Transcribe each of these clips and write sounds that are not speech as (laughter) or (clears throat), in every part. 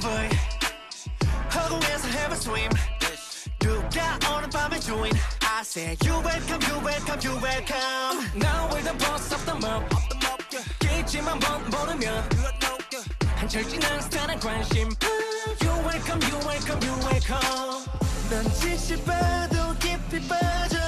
boy 허공에서 have a swim 누가 오늘 밤의 주인 I say you welcome you welcome you welcome Now we're the boss of the mob 길지만 번 모르면 한철 지난 스타는 관심 You welcome you welcome you welcome 난 지치봐도 깊이 빠져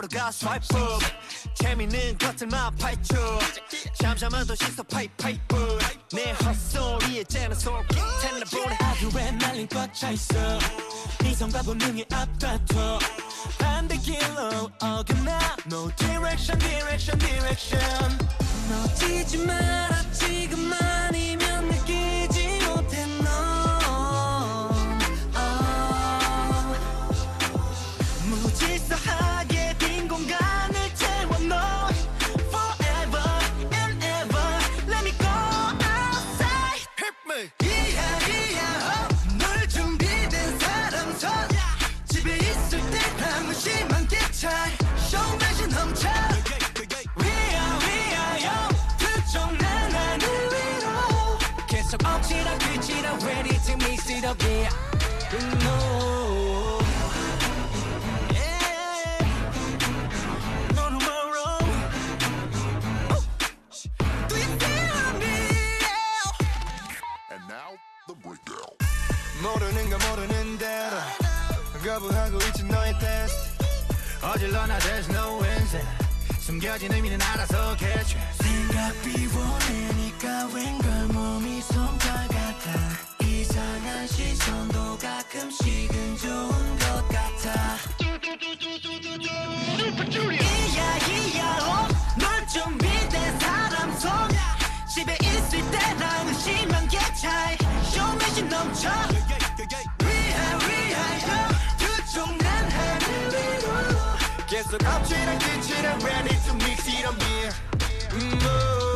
챕터로 가 swipe up 재밌는 것들만 파헤쳐. 잠잠한 도시서 파이파이프 내 헛소리에 째는 속이 텔레보내. 하루에 날린 꽉 차있어. 이성과 본능이 앞다퉈. 반대길로 어긋나. No direction direction direction. 놓치지 마라 지금 아니면 mix it up yeah no No tomorrow Do you feel me? And now, the breakdown. 모르는 거 모르는 대로 거부하고 있지 너의 테스트 어질러나 there's no answer 숨겨진 의미는 알아서 catch 생각 비워내니까 웬걸 몸이 솜털 같아 이상한 시선도 가끔씩은 좋은 것 같아 이야 이야 어, 널 준비된 사람 손 집에 있을 때랑은 심한 게 차이 쇼미진 넘쳐 계속 엎치락 뒤치락 ready to mix it yeah 음, oh.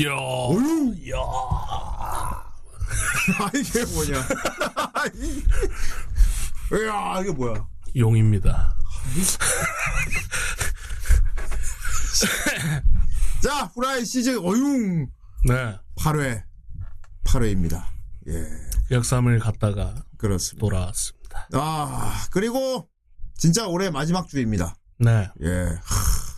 이야, 어휴. 이야. (laughs) 아 이게 뭐냐? (laughs) 야 이게 뭐야? 용입니다. (laughs) 자 후라이 시즌 어융 네. 8회 8회입니다. 예 역삼을 갔다가 그렇습니다. 돌아왔습니다. 아 그리고 진짜 올해 마지막 주입니다. 네. 예 하,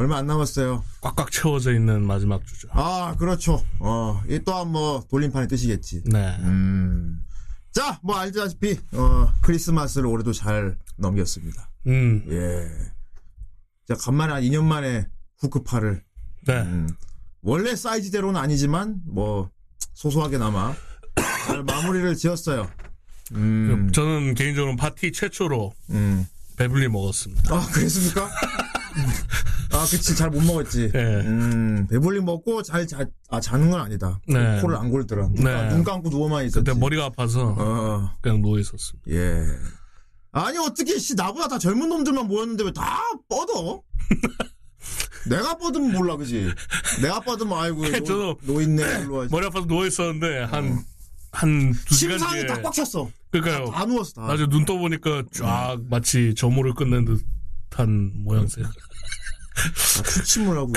얼마 안 남았어요. 꽉꽉 채워져 있는 마지막 주죠. 아 그렇죠. 어 이 또한 뭐 돌림판의 뜻이겠지. 네. 음. 자, 뭐 알다시피 어, 크리스마스를 올해도 잘 넘겼습니다. 음, 예. 자, 간만에 한 2년 만에 후크파를 네. 음, 원래 사이즈대로는 아니지만 뭐 소소하게나마 잘 마무리를 지었어요. 음, 저는 개인적으로 파티 최초로 음. 배불리 먹었습니다. 아 그랬습니까? (laughs) 아, 그치 잘 못 먹었지. 예. 음, 배불리 먹고 잘 자, 아 자는 건 아니다. 네. 코를 안 골더라. 눈, 네. 눈 감고 누워만 있었지. 그때 머리가 아파서 어, 그냥 누워 있었습니다. 예. 아니 어떻게 씨 나보다 다 젊은 놈들만 모였는데 왜 다 뻗어? (laughs) 내가 뻗으면 몰라 그지? 내가 뻗으면 아이고 (laughs) 노, 일로 와. 머리 아파서 누워 있었는데 한한두 시간 심상이 뒤에 다 꽉 찼어. 그러니까요. 다 누웠어 다. 나중에 눈 떠보니까 쫙 마치 저물을 끝낸 듯 한 모양새. 아, 추침을 하고.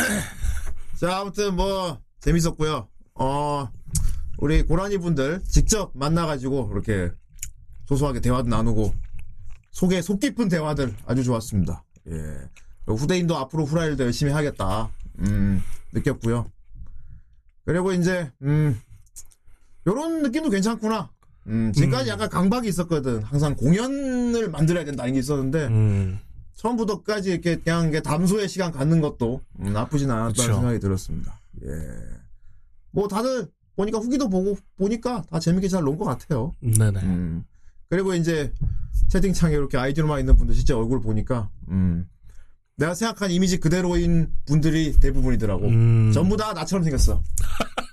자 아무튼 뭐 재밌었고요. 어 우리 고라니 분들 직접 만나가지고 이렇게 소소하게 대화도 나누고 속에 속 깊은 대화들 아주 좋았습니다. 예. 후대인도 앞으로 후라이를 열심히 하겠다. 음, 느꼈고요. 그리고 이제 음, 요런 느낌도 괜찮구나. 음, 지금까지 약간 강박이 있었거든. 항상 공연을 만들어야 된다는 게 있었는데 음, 처음부터까지 이렇게 그냥 담소의 시간 갖는 것도 음, 나쁘진 않았다는 그쵸. 생각이 들었습니다. 예. 뭐 다들 보니까 후기도 보고 보니까 다 재밌게 잘 논 것 같아요. 네네. 음. 그리고 이제 채팅창에 이렇게 아이디로만 있는 분들 진짜 얼굴 보니까 음. 내가 생각한 이미지 그대로인 분들이 대부분이더라고. 음. 전부 다 나처럼 생겼어. (laughs)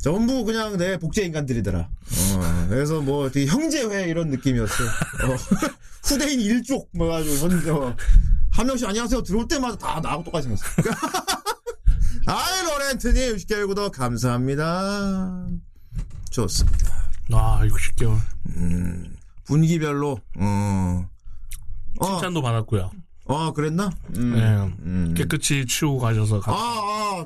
전부 그냥 내 복제 인간들이더라. 어, 그래서 뭐 형제회 이런 느낌이었어. 어, (laughs) 후대인 일족 뭐 가지고 현- 어, 한 명씩 안녕하세요 들어올 때마다 다 나하고 똑같이 생겼어. (laughs) 아이 로렌트님 60개월 구독 감사합니다. 좋습니다. 아, 60개월. 분기별로 어, 어, 칭찬도 받았고요. 어 그랬나? 음. 네. 음. 깨끗이 치우고 가셔서 아, 가- 아,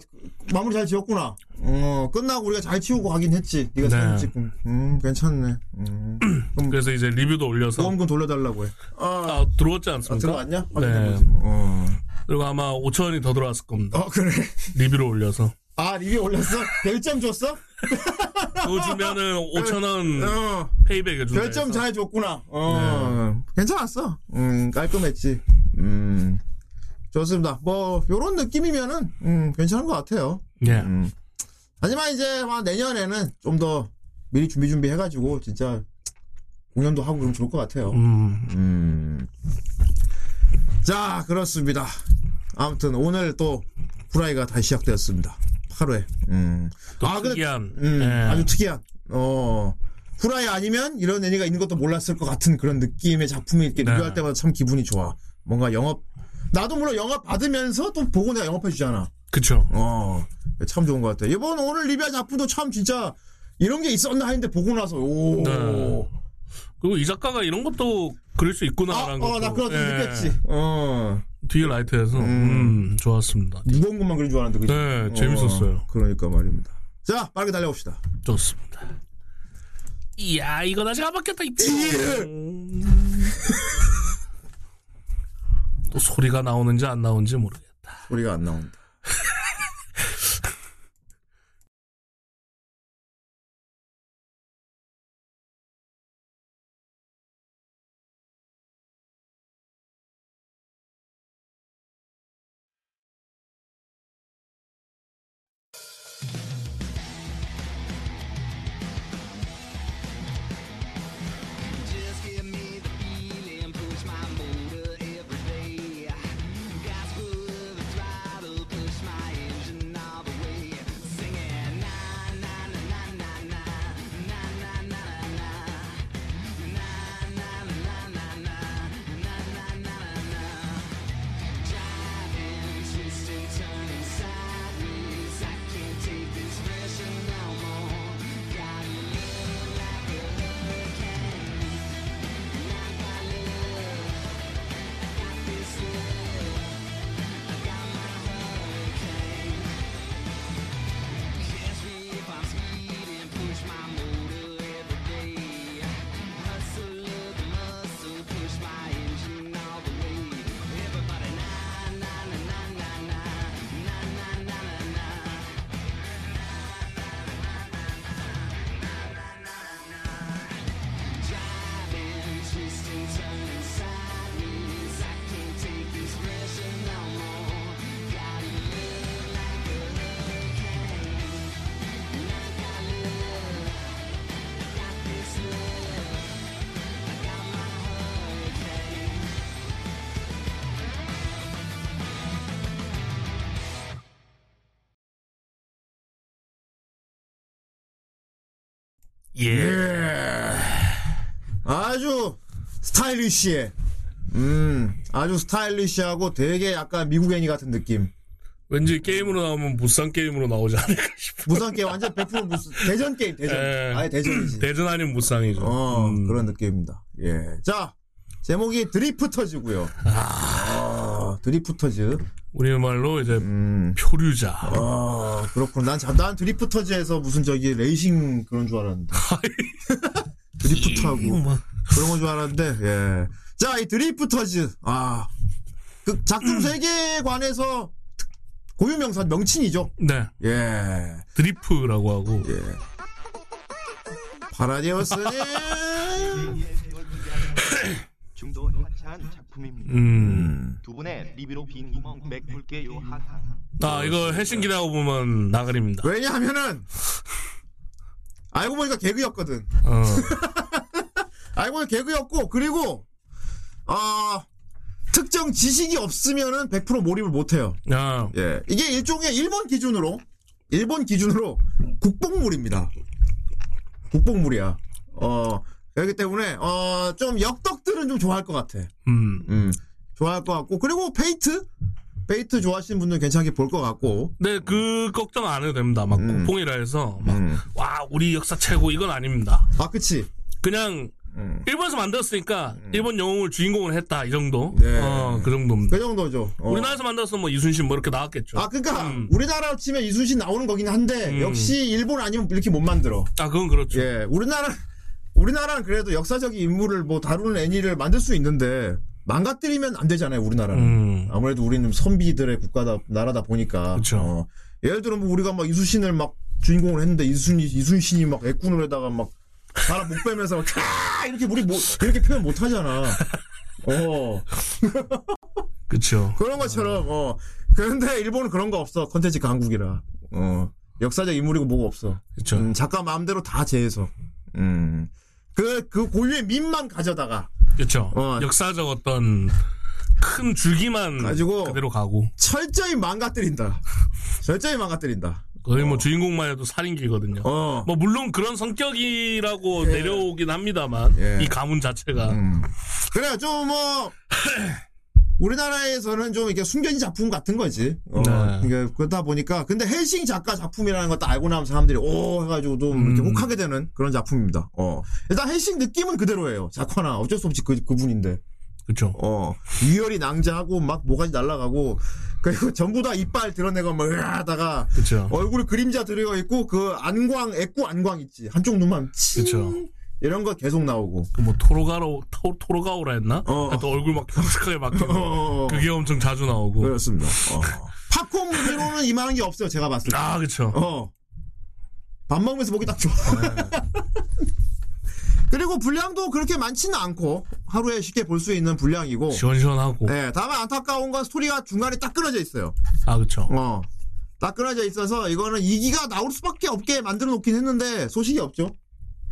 마무리 잘 지었구나. 어, 끝나고 우리가 잘 치우고 가긴 했지. 네가 네. 사진 찍고. 음, 괜찮네. 음. 그럼 그래서 이제 리뷰도 올려서 보험금 돌려달라고 해. 아, 아, 들어왔지 아, 않습니까? 들어왔냐? 네. 뭐. 어. 그리고 아마 5천 원이 더 들어왔을 겁니다. 어, 그래. 리뷰를 올려서. 아, 리뷰 올렸어? 별점 줬어? 그거 주면은 5천 원 어, payback 해준다. 별점 해서. 잘 줬구나. 어, 괜찮았어. 음, 깔끔했지. 음, 좋습니다. 뭐, 요런 느낌이면은, 음, 괜찮은 것 같아요. 예. 음. 하지만 이제 아마 내년에는 좀 더 미리 준비 준비 해가지고 진짜 공연도 하고 그러면 좋을 것 같아요. 음. 음. 자 그렇습니다. 아무튼 오늘 또 후라이가 다시 시작되었습니다. 8회. 음. 또 아, 근데- 특이한. 음, 예. 아주 특이한. 어. 후라이 아니면 이런 애니가 있는 것도 몰랐을 것 같은 그런 느낌의 작품이 이렇게 네. 리뷰할 때마다 참 기분이 좋아. 뭔가 영업 나도 물론 영업 받으면서 또 보고 내가 영업해 주잖아. 그쵸. 어, 참 좋은 것 같아. 이번 오늘 리뷰한 작품도 참 진짜 이런 게 있었나 했는데 보고 나서 오. 네. 그리고 이 작가가 이런 것도 그릴 수 아, 있구나라는 것도. 어, 나 그거 좀 예. 느꼈지. 어, 뒤에 라이트에서 음. 음, 좋았습니다. 무거운 것만 그린 줄 알았는데. 그지? 네, 재밌었어요. 어, 그러니까 말입니다. 자, 빠르게 달려봅시다. 좋습니다. 이야, 이건 아직 안 바뀌었다. 이 또 소리가 나오는지 안 나오는지 모르겠다. 소리가 안 나온다. 스타일리시해. 음, 아주 스타일리시하고 되게 약간 미국 애니 같은 느낌. 왠지 게임으로 나오면 무쌍 게임으로 나오지 않을까 싶어. 무쌍 게임 완전 100% 무슨 대전 게임 대전. 예. 아예 대전이지. 대전 아닌 무쌍이죠. 어, 음. 그런 느낌입니다. 예. 자, 제목이 드리프터즈고요. 아, 드리프터즈. 우리말로 이제 음. 표류자. 아, 그렇군. 난, 자- 난 드리프터즈에서 무슨 저기 레이싱 그런 줄 알았는데. 드리프트하고 뭐. 그런 건 줄 알았는데, 예. 자, 이 드리프터즈. 아, 그 작품 세계관에서 고유 명사 명칭이죠. 네. 예. 드리프라고 하고. 예. 파라디오스님. 중도 하차한 작품입니다. 음. 두 분의 리뷰로 빈 구멍 메꿀게요. 하하. 아, 이거 해신 기대하고 보면 나가립니다. 왜냐하면은 알고 보니까 개그였거든. 어. (laughs) 알고 보니 개그였고 그리고 어 특정 지식이 없으면은 100% 몰입을 못해요. 야, 예, 이게 일종의 일본 기준으로 일본 기준으로 국뽕물입니다. 국뽕물이야. 어 그렇기 때문에 어 좀 역덕들은 좀 좋아할 것 같아. 음. 음 좋아할 것 같고 그리고 페이트 페이트 좋아하시는 분들 괜찮게 볼 것 같고. 네, 그 걱정 안 해도 됩니다. 막 음. 국뽕이라 해서 막, 음. 와, 우리 역사 최고 이건 아닙니다. 아 그치. 그냥 음. 일본에서 만들었으니까 일본 영웅을 주인공을 했다 이 정도. 네. 어, 그 정도입니다. 그 정도죠. 어. 우리나라에서 만들었으면 뭐 이순신 뭐 이렇게 나왔겠죠. 아, 그니까, 음. 우리나라로 치면 이순신 나오는 거긴 한데, 음. 역시 일본 아니면 이렇게 못 만들어. 아, 그건 그렇죠. 예, 우리나라, 우리나라는 그래도 역사적인 인물을 뭐 다루는 애니를 만들 수 있는데, 망가뜨리면 안 되잖아요, 우리나라는. 음. 아무래도 우리는 선비들의 국가다, 나라다 보니까. 그쵸. 어, 예를 들어 뭐 우리가 막 이순신을 막 주인공을 했는데, 이순, 이순신이 막 애꾼을 해다가 막, 사람 목 빼면서 막, 캬! 이렇게 우리 뭐, 이렇게 표현 못 하잖아. 어. (laughs) 그쵸. 그런 것처럼 어 그런데 일본은 그런 거 없어 컨텐츠 강국이라 어 역사적 인물이고 뭐고 없어 그쵸. 음, 작가 마음대로 다 재해서 음 그 그 고유의 밈만 가져다가 그쵸. 어. 역사적 어떤 큰 줄기만 가지고 그대로 가고. 철저히 망가뜨린다 (laughs) 철저히 망가뜨린다 거의 뭐 주인공만 해도 살인기거든요. 어 뭐 물론 그런 성격이라고 예. 내려오긴 합니다만 예. 이 가문 자체가 음. 그래 좀뭐 우리나라에서는 좀 이렇게 숨겨진 작품 같은 거지. 어, 네. 그러다 보니까 근데 헬싱 작가 작품이라는 것도 알고 나면 사람들이 오 해가지고 좀 이렇게 음. 혹하게 되는 그런 작품입니다. 어 일단 헬싱 느낌은 그대로예요. 작화나 어쩔 수 없이 그 그분인데 그쵸. 어 유혈이 낭자하고 막 모가지 날라가고 그리고 전부 다 이빨 드러내고 막 으하다가 그쵸. 얼굴에 그림자 들어가 있고 그 안광 애꾸 안광 있지 한쪽 눈만 칭 그쵸. 이런 거 계속 나오고 그 뭐 토로가로 토, 토로가오라 했나? 어. 하여튼 얼굴 막 뾰족하게 막히고 어, 어. 그게 엄청 자주 나오고. 그렇습니다. 어. 팝콘 무비로는 이만한 게 없어요. 제가 봤을 때. 아 그쵸. 어. 밥 먹으면서 보기 딱 좋아. 그리고 분량도 그렇게 많지는 않고 하루에 쉽게 볼 수 있는 분량이고. 시원시원하고. 네, 다만 안타까운 건 스토리가 중간에 딱 끊어져 있어요. 아 그쵸. 어. 딱 끊어져 있어서 이거는 2기가 나올 수밖에 없게 만들어 놓긴 했는데 소식이 없죠.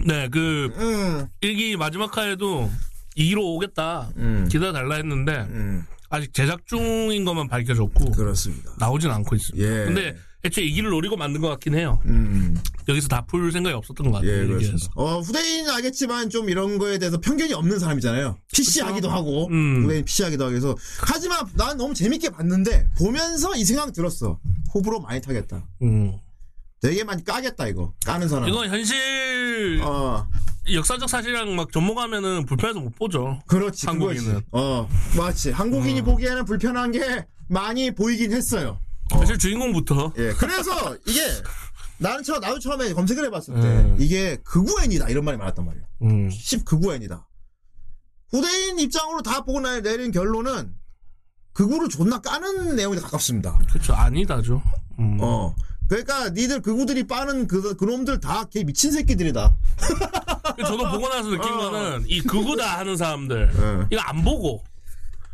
네, 그 음. 일기 마지막 화에도 2로 오겠다. 음. 기다려달라 했는데 음. 아직 제작 중인 것만 밝혀졌고 그렇습니다. 나오진 않고 있습니다. 예. 근데 애초에 이 길을 노리고 만든 것 같긴 해요. 음. 여기서 다 풀 생각이 없었던 것 같아요. 예. 그렇습니다. 어, 후대인은 알겠지만 좀 이런 거에 대해서 편견이 없는 사람이잖아요. PC 하기도 하고, 음. 후대인 PC 하기도 하고 해서. 하지만 난 너무 재밌게 봤는데, 보면서 이 생각 들었어. 호불호 많이 타겠다. 음. 되게 많이 까겠다, 이거. 까는 사람. 이건 현실 어, 역사적 사실이랑 막 접목하면은 불편해서 못 보죠. 그렇지. 한국인은. 그거지. 어, 맞지. 한국인이 어. 보기에는 불편한 게 많이 보이긴 했어요. 사실 주인공부터 예. 그래서 이게, 나는 처, 나도 처음에 검색을 해봤을 때, 음. 이게 극우엔이다. 이런 말이 많았단 말이야. 음. 10 극우엔이다. 후대인 입장으로 다 보고 나- 내린 결론은 극우를 존나 까는 내용에 가깝습니다. 그쵸 아니다죠. 음. 어. 그러니까 니들 극우들이 빠는 그 그놈들 다 개 미친 새끼들이다. 저도 보고 나서 느낀 어. 거는 이 극우다 하는 사람들 예. 이거 안 보고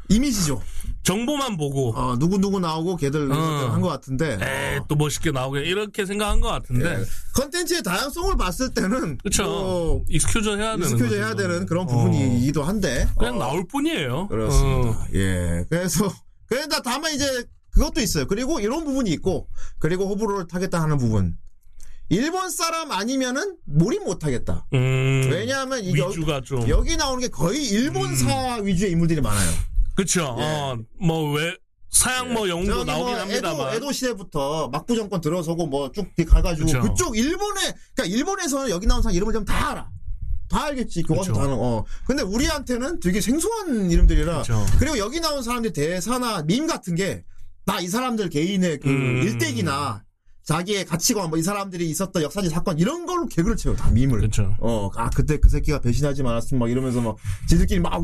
이미지죠. 정보만 보고 어, 누구 누구 나오고 걔들 어. 한것 같은데. 에이 또 멋있게 나오게 이렇게 생각한 것 같은데 예. 컨텐츠의 다양성을 봤을 때는 뭐 excuse 해야 되는 excuse 거죠, 해야 이거는. 되는 그런 어. 부분이기도 한데. 그냥 어, 나올 뿐이에요. 그렇습니다. 어. 예. 그래서 (laughs) 그러다 다만 이제 그것도 있어요. 그리고 이런 부분이 있고 그리고 호불호를 타겠다 하는 부분. 일본 사람 아니면은 몰입 못 하겠다. 음. 왜냐하면 이 여, 여기 나오는 게 거의 일본사 위주의 인물들이 많아요. 그쵸. 예. 어, 뭐왜 서양 뭐 영웅도 저기 나오긴 뭐 합니다만. 에도, 에도 시대부터 막부 정권 들어서고 뭐 쭉 가가지고 그쵸. 그쪽 일본에 그러니까 일본에서는 여기 나온 사람 이름을 좀 다 알아. 다 알겠지. 교과서 그쵸. 다는 어. 근데 우리한테는 되게 생소한 이름들이라. 그쵸. 그리고 여기 나온 사람들 대사나 밈 같은 게다이 사람들 개인의 그 음. 일대기나 자기의 가치관 뭐 이 사람들이 있었던 역사적 사건 이런 걸로 개그를 쳐요. 다 밈을. 그쵸. 어, 아 그때 그 새끼가 배신하지 말았으면 막 이러면서 막 지들끼리 막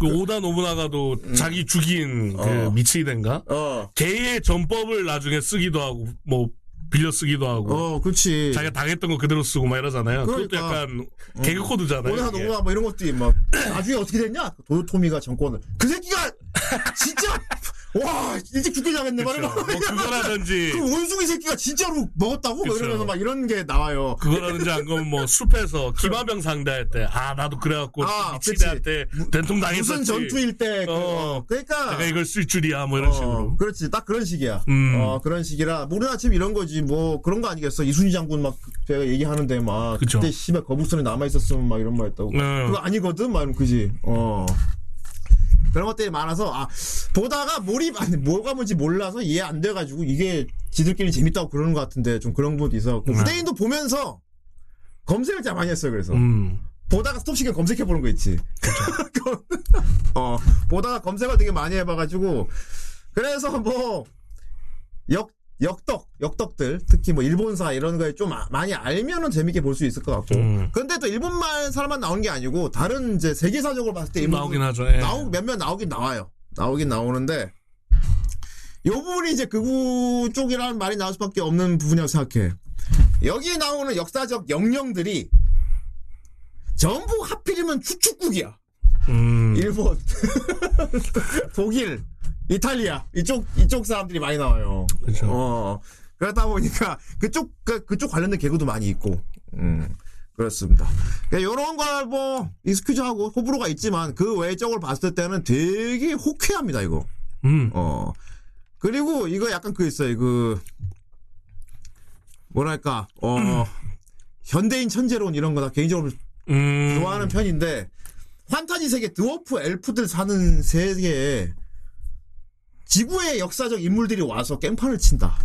그 오다 노부나가도 자기 죽인 그 음. 어. 미치이덴가 어. 개의 전법을 나중에 쓰기도 하고 뭐 빌려 쓰기도 하고 어, 그렇지. 자기가 당했던 거 그대로 쓰고 막 이러잖아요. 그것도 그러니까. 약간 개그 코드잖아요. 이게. 농구나 뭐 이런 것도 막 (clears throat) 나중에 어떻게 됐냐? 도요토미가 정권을 그 새끼가 (laughs) 진짜 와 일찍 죽게 그쵸. 말이야. 뭐 그거라든지 (laughs) 그 원숭이 새끼가 진짜로 먹었다고? 뭐. 이러면서 막 이런 게 나와요. 그거라든지 안 그러면 뭐 숲에서 기마병 상대할 때 아 나도 그래갖고 아, 미치한테 된통 당했었지. 무슨 전투일 때 그, 어. 어, 그러니까 내가 이걸 쓸 줄이야 뭐 이런 어, 식으로. 그렇지 딱 그런 식이야. 음. 어 그런 식이라 모르나 지금 이런 거지 뭐 그런 거 아니겠어 이순희 장군 막 제가 얘기하는데 막 그쵸. 그때 씨발 거북선에 남아 있었으면 막 이런 말 했다고. 네. 그거 아니거든 막 이러면 그지. 어. 그런 것들이 많아서 아 보다가 몰입 아니 뭐가 뭔지 몰라서 이해 안 돼가지고 이게 지들끼리 재밌다고 그러는 것 같은데 좀 그런 부분도 있어. 네. 후대인도 보면서 검색을 잘 많이 했어요. 그래서 음. 보다가 스톱시켜 검색해 보는 거 있지. (laughs) 어, 보다가 검색을 되게 많이 해봐가지고, 그래서 뭐, 역, 역덕, 역덕들, 특히 뭐 일본사 이런 거에 좀 아- 많이 알면은 재밌게 볼 수 있을 것 같고. 음. 근데 또 일본말 사람만 나오는 게 아니고, 다른 이제 세계사적으로 봤을 때 일본 나오긴 하죠. 예. 나오 몇몇 나오긴 나와요. 나오긴 나오는데 요 부분이 이제 극우 쪽이라는 말이 나올 수밖에 없는 부분이라고 생각해. 여기 나오는 역사적 영령들이 전부 하필이면 추축국이야. 음. 일본, (laughs) 독일, 이탈리아 이쪽 이쪽 사람들이 많이 나와요. 그쵸. 어 그러다 보니까 그쪽 그, 그쪽 관련된 개그도 많이 있고, 음 그렇습니다. 이런 걸뭐 익스큐즈하고 호불호가 있지만 그 외적으로 봤을 때는 되게 호쾌합니다 이거. 음. 어 그리고 이거 약간 그 있어요 그 뭐랄까 어 (clears throat) 현대인 천재론 이런 거나 개인적으로 음. 좋아하는 편인데 환타지 세계 드워프 엘프들 사는 세계에 지구의 역사적 인물들이 와서 깽판을 친다.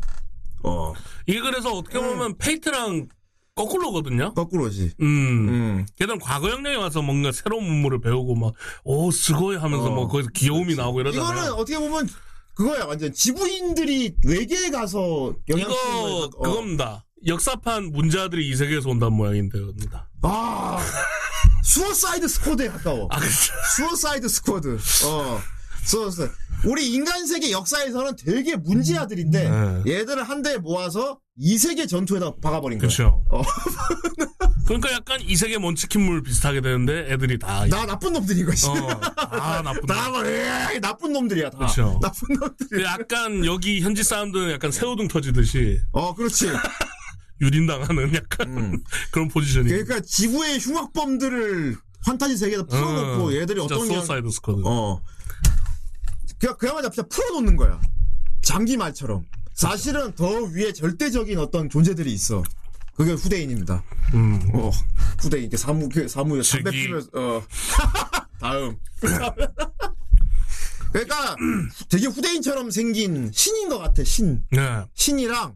어 이게 그래서 어떻게 보면 페이트랑 거꾸로거든요. 거꾸로지. 음. 음. 걔는 과거 영령이 와서 뭔가 새로운 문물을 배우고 막, 오, すごい 하면서 어. 뭐 거기서 귀여움이 나오고 이러잖아요. 이거는 어떻게 보면 그거야 완전 지구인들이 외계에 가서 영향 이거 그겁니다. 역사판 문제아들이 이 세계에서 온다는 모양인데요입니다. 아 (laughs) 수어사이드 스쿼드에 가까워. 아, 그렇죠. 수어사이드 스쿼드. 어. 수어사이드. 우리 인간 세계 역사에서는 되게 문제아들인데 네. 얘들을 한 대에 모아서 이 세계 전투에다 박아버린 거야. 그렇죠. 어. (laughs) 그러니까 약간 이 세계 먼치킨물 비슷하게 되는데 애들이 다. 나 나쁜 놈들인 거지. 어, 아, 나쁜. 나 뭐, 에이, 나쁜 놈들이야 다. 그쵸. 나쁜 놈들. 그 약간 여기 현지 사람들은 약간 새우등 터지듯이 어, 그렇지. (laughs) 유린당하는 약간 음. (laughs) 그런 포지션이. 그러니까 지구의 흉악범들을 환타지 세계에다 풀어놓고 어, 얘들이 어떤 영- 수어사이드 스쿼드. 어. 그냥 그야말로 진짜 풀어놓는 거야. 장기 말처럼. 사실은 더 위에 절대적인 어떤 존재들이 있어. 그게 후대인입니다. 음. 어, 후대인. 이렇게 사무, 그 사무, 담배 次. 피면서, 어. (laughs) 다음. (laughs) 그러니까 되게 후대인처럼 생긴 신인 것 같아, 신. 네. 신이랑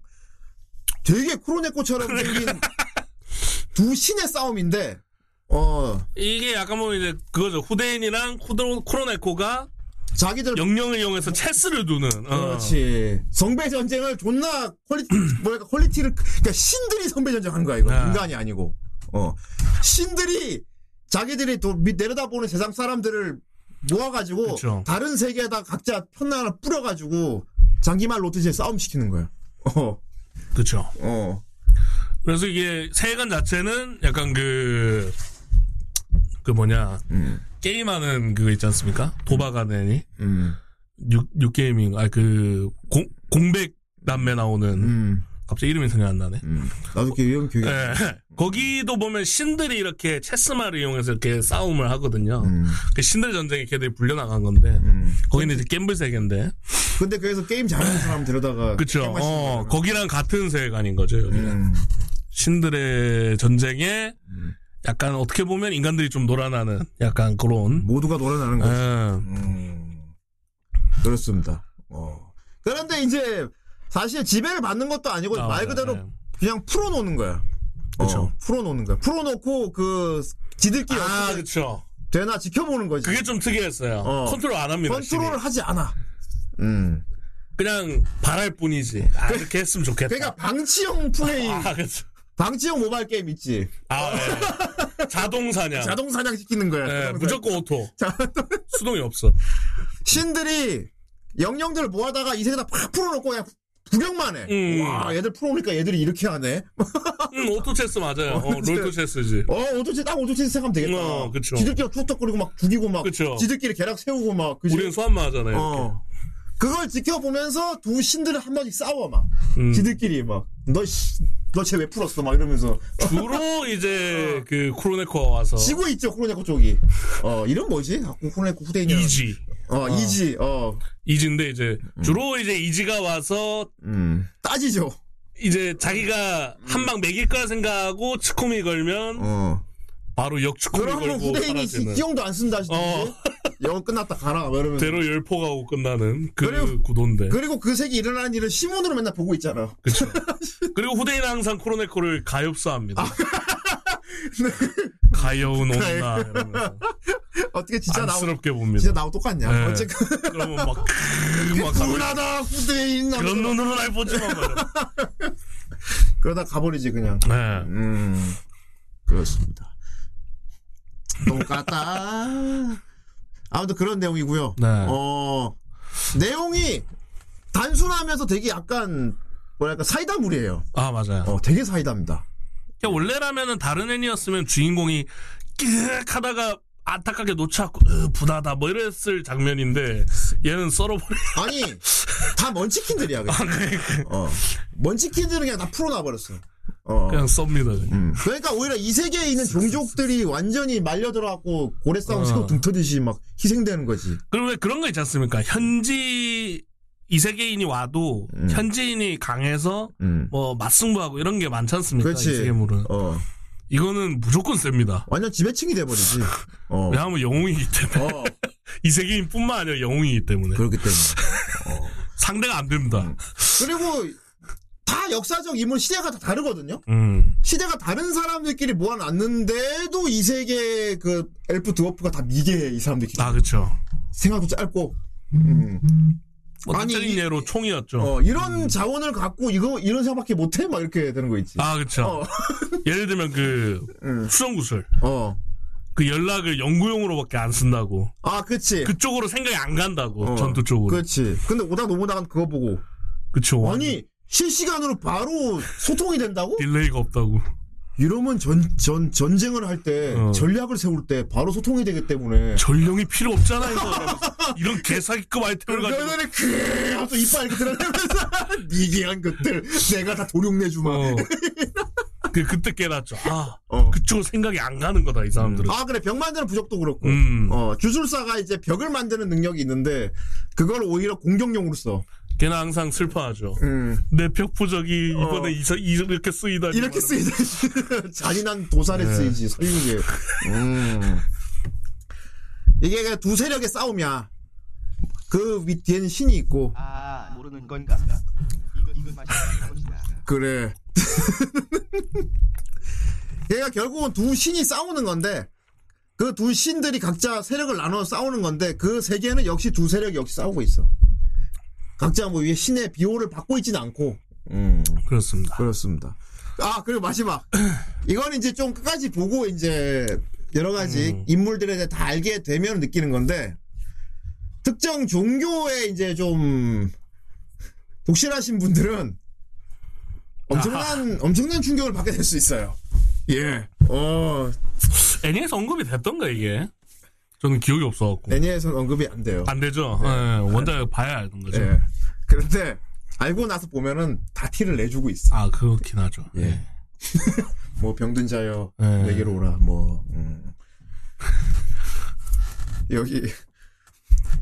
되게 쿠로네코처럼 생긴 두 신의 싸움인데, 어, 이게 약간 뭐 이제 그거죠. 후대인이랑 쿠로네코가 자기들 영령을 이용해서 체스를 두는. 어. 그렇지. 성배 전쟁을 존나 quality (clears throat) 뭐랄까 quality를 그러니까 신들이 성배 전쟁하는 거야 이거 네. 인간이 아니고 어 신들이 자기들이 또밑 내려다보는 세상 사람들을 모아가지고 그쵸. 다른 세계에다 각자 편나 하나 뿌려가지고 장기말 놓듯이 싸움 시키는 거야. 어 그렇죠. 어. 그래서 이게 세계관 자체는 약간 그, 그 뭐냐, 음. 게임하는 그거 있지 않습니까? 도박하는? 음. 육, 육게이밍, 아, 그, 공, 공백 남매 나오는, 음. 갑자기 이름이 생각 안 나네. 음. 나도 그 이런 기억이 예. (laughs) 거기도 보면 신들이 이렇게 체스말을 이용해서 이렇게 싸움을 하거든요. 음. 그 신들 전쟁에 걔들이 불려나간 건데, 음. 거기는 이제 겜블 세계인데. 근데 그래서 게임 잘하는 사람 데려다가 그쵸. 어. 거기랑 같은 세계관인 거죠, 여기는. 음. 신들의 전쟁에 약간 어떻게 보면 인간들이 좀 놀아나는 약간 그런. 모두가 놀아나는 거지. 예. 음, 그렇습니다. 어. 그런데 이제 사실 지배를 받는 것도 아니고 아, 말. 그대로 예. 그냥 풀어놓는 거야. 그쵸. 어, 풀어놓는 거야. 풀어놓고 그 지들끼리 아, 그쵸. 되나 지켜보는 거지. 그게 좀 특이했어요. 어. 컨트롤 안 합니다. 컨트롤을. 하지 않아. 음. 그냥 바랄 뿐이지. 아, 이렇게 했으면 좋겠다. 그러니까 방치형 플레이, 아, 그쵸. 방치형 모바일 게임 있지. 아, 예. 자동 사냥. 자동 사냥 시키는 거야. 예, 그러면서 무조건 auto. 자, 수동이 없어. 신들이 영령들을 모아다가 이 세계에다 팍 풀어놓고 그냥 구경만 해. 음. 와, 얘들 풀으니까 얘들이 이렇게 하네. 음, 오토체스 맞아요. 어, 롤토체스지. 어, 오토체, 딱 오토체스 생각하면 되겠다. 어, 그쵸. 지들끼리 툭툭거리고 막 죽이고 막. 그쵸. 지들끼리 계략 세우고 막. 그지? 우리는 소환마 하잖아요. 어. 그걸 지켜보면서 두 신들을 한 번씩 싸워 막. 음. 지들끼리 막. 너, 씨, 너 쟤 왜 풀었어? 막 이러면서. 주로 (laughs) 이제 그 쿠로네코가 와서 지고 있죠, 코로네코 쪽이. 어, 이름 뭐지? 아, 코로네코 후대인이. 이지. 어, 이지, 어. 이지인데 이제 주로 이제 이지가 와서 음. 따지죠. 이제 자기가 한방 매길 거라 생각하고 치코미 걸면 어. 바로 그러면 걸고 후대인이 사라지는 기용도 안 쓴다. 어. (laughs) 영어 끝났다 가라. 막 이러면서. 대로 열포가고 끝나는 그 그리고- 구도인데 그리고 그 색이 일어나는 일을 신문으로 맨날 보고 있잖아. 그쵸 (laughs) 그리고 후대인은 항상 쿠로네코를 가엾어합니다 아. (laughs) 가여운 온나 이러면서 어떻게 진짜 나오, 안쓰럽게 봅니다 진짜 나하고 똑같냐. 네. 어쨌든. 그러면 막 크으 막 가버리- 분하다, 후대인. 그런 하면서. 눈으로 날 보지마 말이야. 그러다 가버리지, 그냥. 네. 음, 그렇습니다. 똑같다. 아무튼 그런 내용이고요. 네. 어, 내용이 단순하면서 되게 약간, 뭐랄까, 사이다물이에요. 아 맞아요 어, 되게 사이다입니다. 그러니까 원래라면은 다른 애니였으면 주인공이 끼익 하다가 안타깝게 놓쳐갖고 으, 분하다 뭐 이랬을 장면인데 얘는 썰어버려 아니, 다 먼치킨들이야, 그냥. (laughs) 아, 그래, 그래. 어. 먼치킨들은 그냥 다 풀어놔버렸어. 어. 그냥 썹니다 그냥. 음. 그러니까 오히려 이 세계에 있는 종족들이 완전히 말려들어갖고 고래 싸움 어. 새우 등 터듯이 막 희생되는 거지. 그리고 왜 그런 거 있지 않습니까 현지 이 세계인이 와도 음. 현지인이 강해서 음. 뭐 맞승부하고 이런 게 많지 않습니까 이 그렇지. 세계물은 어. 이거는 무조건 셉니다 완전 지배층이 돼버리지. (laughs) 어. 왜냐하면 영웅이기 때문에 어. (laughs) 이 세계인뿐만 아니라 영웅이기 때문에 그렇기 때문에. (laughs) 상대가 안 됩니다 그리고 다 역사적 인물 시대가 다 다르거든요. 음. 시대가 다른 사람들끼리 모아놨는데도 이 세계 그 엘프 드워프가 다 미개해 이 사람들끼리. 아 그쵸 생각도 짧고. 음. 뭐 아니, 예로 총이었죠 어, 이런 자원을 갖고 이거 이런 생각밖에 못해 막 이렇게 되는 거 있지. 아, 그쵸. 어. (laughs) 예를 들면 그, 음. 수정구슬. 어. 그 연락을 연구용으로밖에 안 쓴다고. 아, 그치. 그쪽으로 생각이 안 간다고, 어, 전투 쪽으로. 그렇지. 근데 오다 노부나가가 그거 보고 그쵸. 아니 실시간으로 바로 소통이 된다고? delay가 없다고. 이러면 전, 전, 전쟁을 할 때, 어. 전략을 세울 때 바로 소통이 되기 때문에. 전령이 필요 없잖아, 이거. (laughs) 이런 개사기급 아이템을 가지고. 그러더니 크 하면서 이빨 이렇게 드러내면서 (laughs) 니기한 것들 내가 다 도룡내주마. 어. 그, 그때 깨닫죠. 아, 어. 그쪽으로 생각이 안 가는 거다, 이 사람들은. 아 그래 벽 만드는 부적도 그렇고. 음. 어 주술사가 이제 벽을 만드는 능력이 있는데 그걸 오히려 공격용으로 써. 걔는 항상 슬퍼하죠. 음. 내 벽부적이 이번에 어. 이렇게 쓰이다니. 이렇게. 쓰이다. (laughs) 잔인한 도살에 네. 쓰이지 설국에. 음. 이게 그냥 두 세력의 싸움이야. 그밑 뒤에는 신이 있고. 아 모르는 건가? 이거 이거. 그래. (laughs) 얘가 결국은 두 신이 싸우는 건데 그 두 신들이 각자 세력을 나눠 싸우는 건데 그 세계는 역시 두 세력이 역시 싸우고 있어. 각자 뭐 위에 신의 비호를 받고 있지는 않고. 음. 그렇습니다. 그렇습니다. 아, 그리고 마지막. (clears throat) 이건 이제 좀 끝까지 보고 이제 여러 가지 음. 인물들에 대해 다 알게 되면 느끼는 건데 특정 종교에 이제 좀 독실하신 분들은 엄청난 엄청난 충격을 받게 될 수 있어요. 예. 어, 애니에서 언급이 됐던가, 이게? 저는 기억이 없어갖고. 애니에서는 언급이 안 돼요. 안 되죠? 예, 원작 봐야 알던 거죠. 예. 그런데 알고 나서 보면은 다 티를 내주고 있어. 아, 그렇긴 하죠. 예. (laughs) 뭐 병든 자여 예. 내게로 오라 뭐 음. (laughs) 여기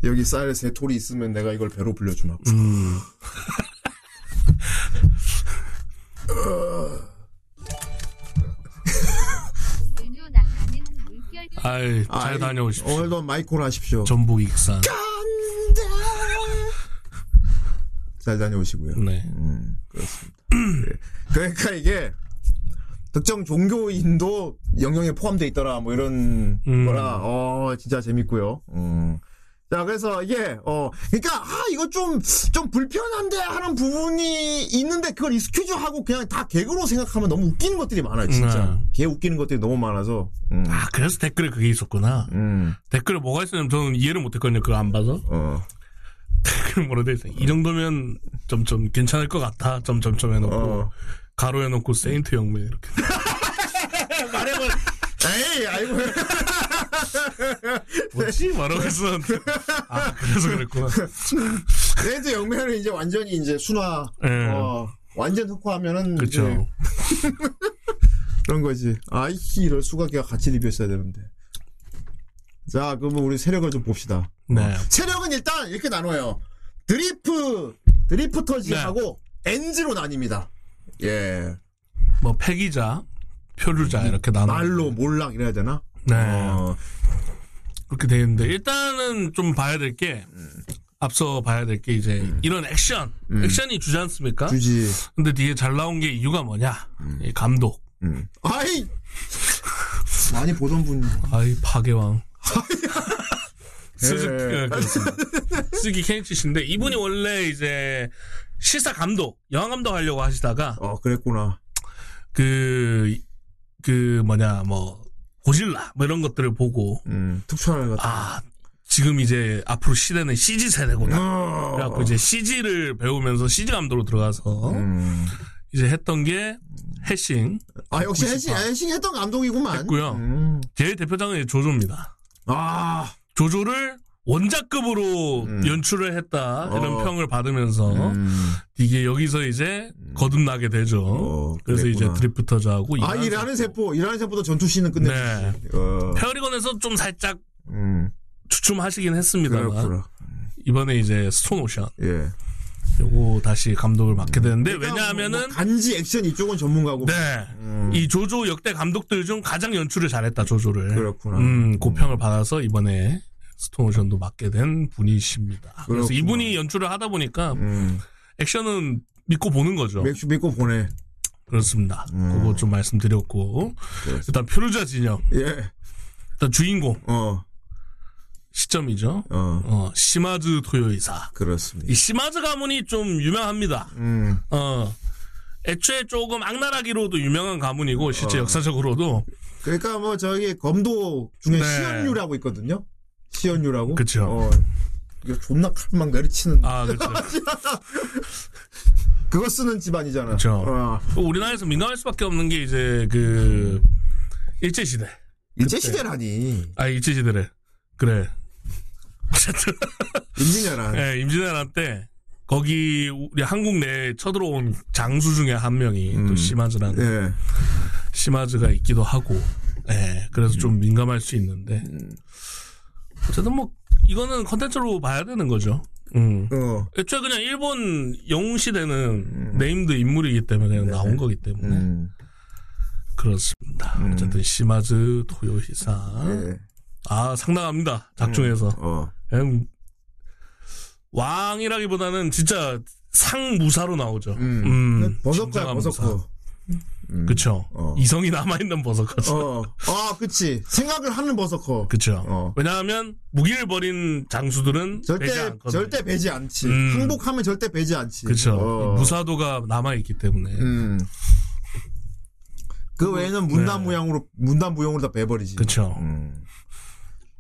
여기 쌀세 톨이 있으면 내가 이걸 배로 불려주마 음. (laughs) 아이, 잘 아이, 다녀오십시오. 오늘도 마이콜 하십시오 전북 익산. 잘 다녀오시고요 네. 음, 그렇습니다 예. 그러니까 이게 특정 종교인도 영령에 포함되어 있더라 뭐 이런 음. 거라 어 진짜 재밌고요 음. 자 그래서 이게 어 그러니까 아 이거 좀 좀 불편한데 하는 부분이 있는데 그걸 excuse 하고 그냥 다 개그로 생각하면 너무 웃기는 것들이 많아요 진짜 네. 개 웃기는 것들이 너무 많아서 음. 아, 그래서 댓글에 그게 있었구나. 음. 댓글에 뭐가 있었냐면 저는 이해를 못 했거든요. 그거 안 봐서. 어. 뭐라 돼 있어. 이 정도면 좀좀 괜찮을 것 같아. 점점점 해놓고 어. 가로 해놓고 세인트 영매 이렇게. (laughs) 에이, 아이고. (laughs) 뭐지? 말하고 있었는데. 아 그래서 그랬구나. 레드 영매는 이제 완전히 이제 순화, 예. 어, 완전 흑화하면은. 이제 (laughs) 그런 거지. 아이, 이럴 수가 걔가 같이 리뷰했어야 되는데. 자, 그러면 우리 세력을 좀 봅시다. 네. 세력은 일단 이렇게 나눠요. 드리프, 드리프터즈하고 엔즈로 나뉩니다. 예. 뭐 패기자, 표류자 이렇게 나눠. 말로 몰락 이래야 되나? 네. 어, 그렇게 돼 있는데 일단은 좀 봐야 될 게 앞서 봐야 될 게 이제 이런 액션, 액션이 주지 않습니까? 주지. 근데 뒤에 잘 나온 게 이유가 뭐냐? 이 감독. 음. 아이! (laughs) 많이 보던 분. 아이 파괴왕. (laughs) 스즈 예. 예, 그렇습니다. 스기 케니치 씨인데 이분이 원래 이제 실사 감독, 영화 감독 하려고 하시다가 어, 그랬구나. 그, 그 뭐냐, 뭐, 고질라, 뭐 이런 것들을 보고, 음, 특촬을. 아, 지금 이제 앞으로 시대는 CG 세대구나. 어. 그래갖고 이제 CG를 배우면서 CG 감독으로 들어가서 음. 이제 했던 게 해싱 아, 역시 해싱, 98. 해싱 했던 감독이구만. 했고요. 음. 제일 대표작은 조조입니다. 아, 조조를 원작급으로 음. 연출을 했다 이런 어. 평을 받으면서 음. 이게 여기서 이제 거듭나게 되죠. 어, 그래서. 이제 드리프터즈하고 아, 일하는 세포, 일하는 세포도 전투 씬은 끝냈지. 네. 어, 페어리건에서 좀 살짝 음, 주춤하시긴 했습니다만 그렇구나. 이번에 이제 스톤 오션 예. 요거 다시 감독을 맡게 되는데 그러니까 왜냐하면은 뭐 간지 액션 이쪽은 전문가고. 네. 음. 이 조조 역대 감독들 중 가장 연출을 잘했다, 조조를. 그렇구나. 음, 고평을 받아서 이번에 스톤오션도 맡게 된 분이십니다. 그래서 그렇구나. 이분이 연출을 하다 보니까 음. 액션은 믿고 보는 거죠. 맥주 믿고 보내. 그렇습니다. 음. 그거 좀 말씀드렸고. 그렇습니다. 일단 표류자 진영. 예. 일단 주인공. 어, 시점이죠. 어, 어, 시마즈 토요이사. 그렇습니다. 이 시마즈 가문이 좀 유명합니다. 음, 어. 애초에 조금 악랄하기로도 유명한 가문이고, 실제 어. 역사적으로도. 그러니까 뭐 저기 검도 중에 네. 시연유라고 있거든요. 시연유라고. 그쵸. 어, 이거 존나 칼막 내리치는. 아, 그렇죠. (laughs) 그거 쓰는 집안이잖아. 그쵸. 어. 우리나라에서 민감할 수밖에 없는 게 이제 그 일제 시대. 일제 시대라니. 아 일제 시대래. 그래. 어쨌든 임진왜란. 예, 임진왜란 때 거기 우리 한국 내에 쳐들어온 장수 중에 한 명이 음. 또 시마즈라는 예. 시마즈가 있기도 하고. 예. 그래서 좀 민감할 수 있는데. 어쨌든 뭐 이거는 컨텐츠로 봐야 되는 거죠. 음. 어. 애초에 그냥 일본 영웅 시대는 named 인물이기 때문에 그냥 나온 거기 때문에 음. 그렇습니다. 어쨌든 시마즈 토요히사 예. 아 상당합니다 작중에서 어. 그냥 왕이라기보다는 진짜 상무사로 나오죠. 음. 버섯거야, 진정한 무사. 버섯 거. 그쵸. 어. 이성이 남아있는 버섯거죠. 어. 아, 그치. 생각을 하는 버섯거. 그쵸. 어. 왜냐하면 무기를 버린 장수들은 배지 절대, 않거든요. 절대 배지 않지. 음. 항복하면 절대 배지 않지. 그쵸. 어. 무사도가 남아있기 때문에. 음. 그 외에는 문단무용으로, 문단 무용으로 다 배버리지. 그쵸. 음.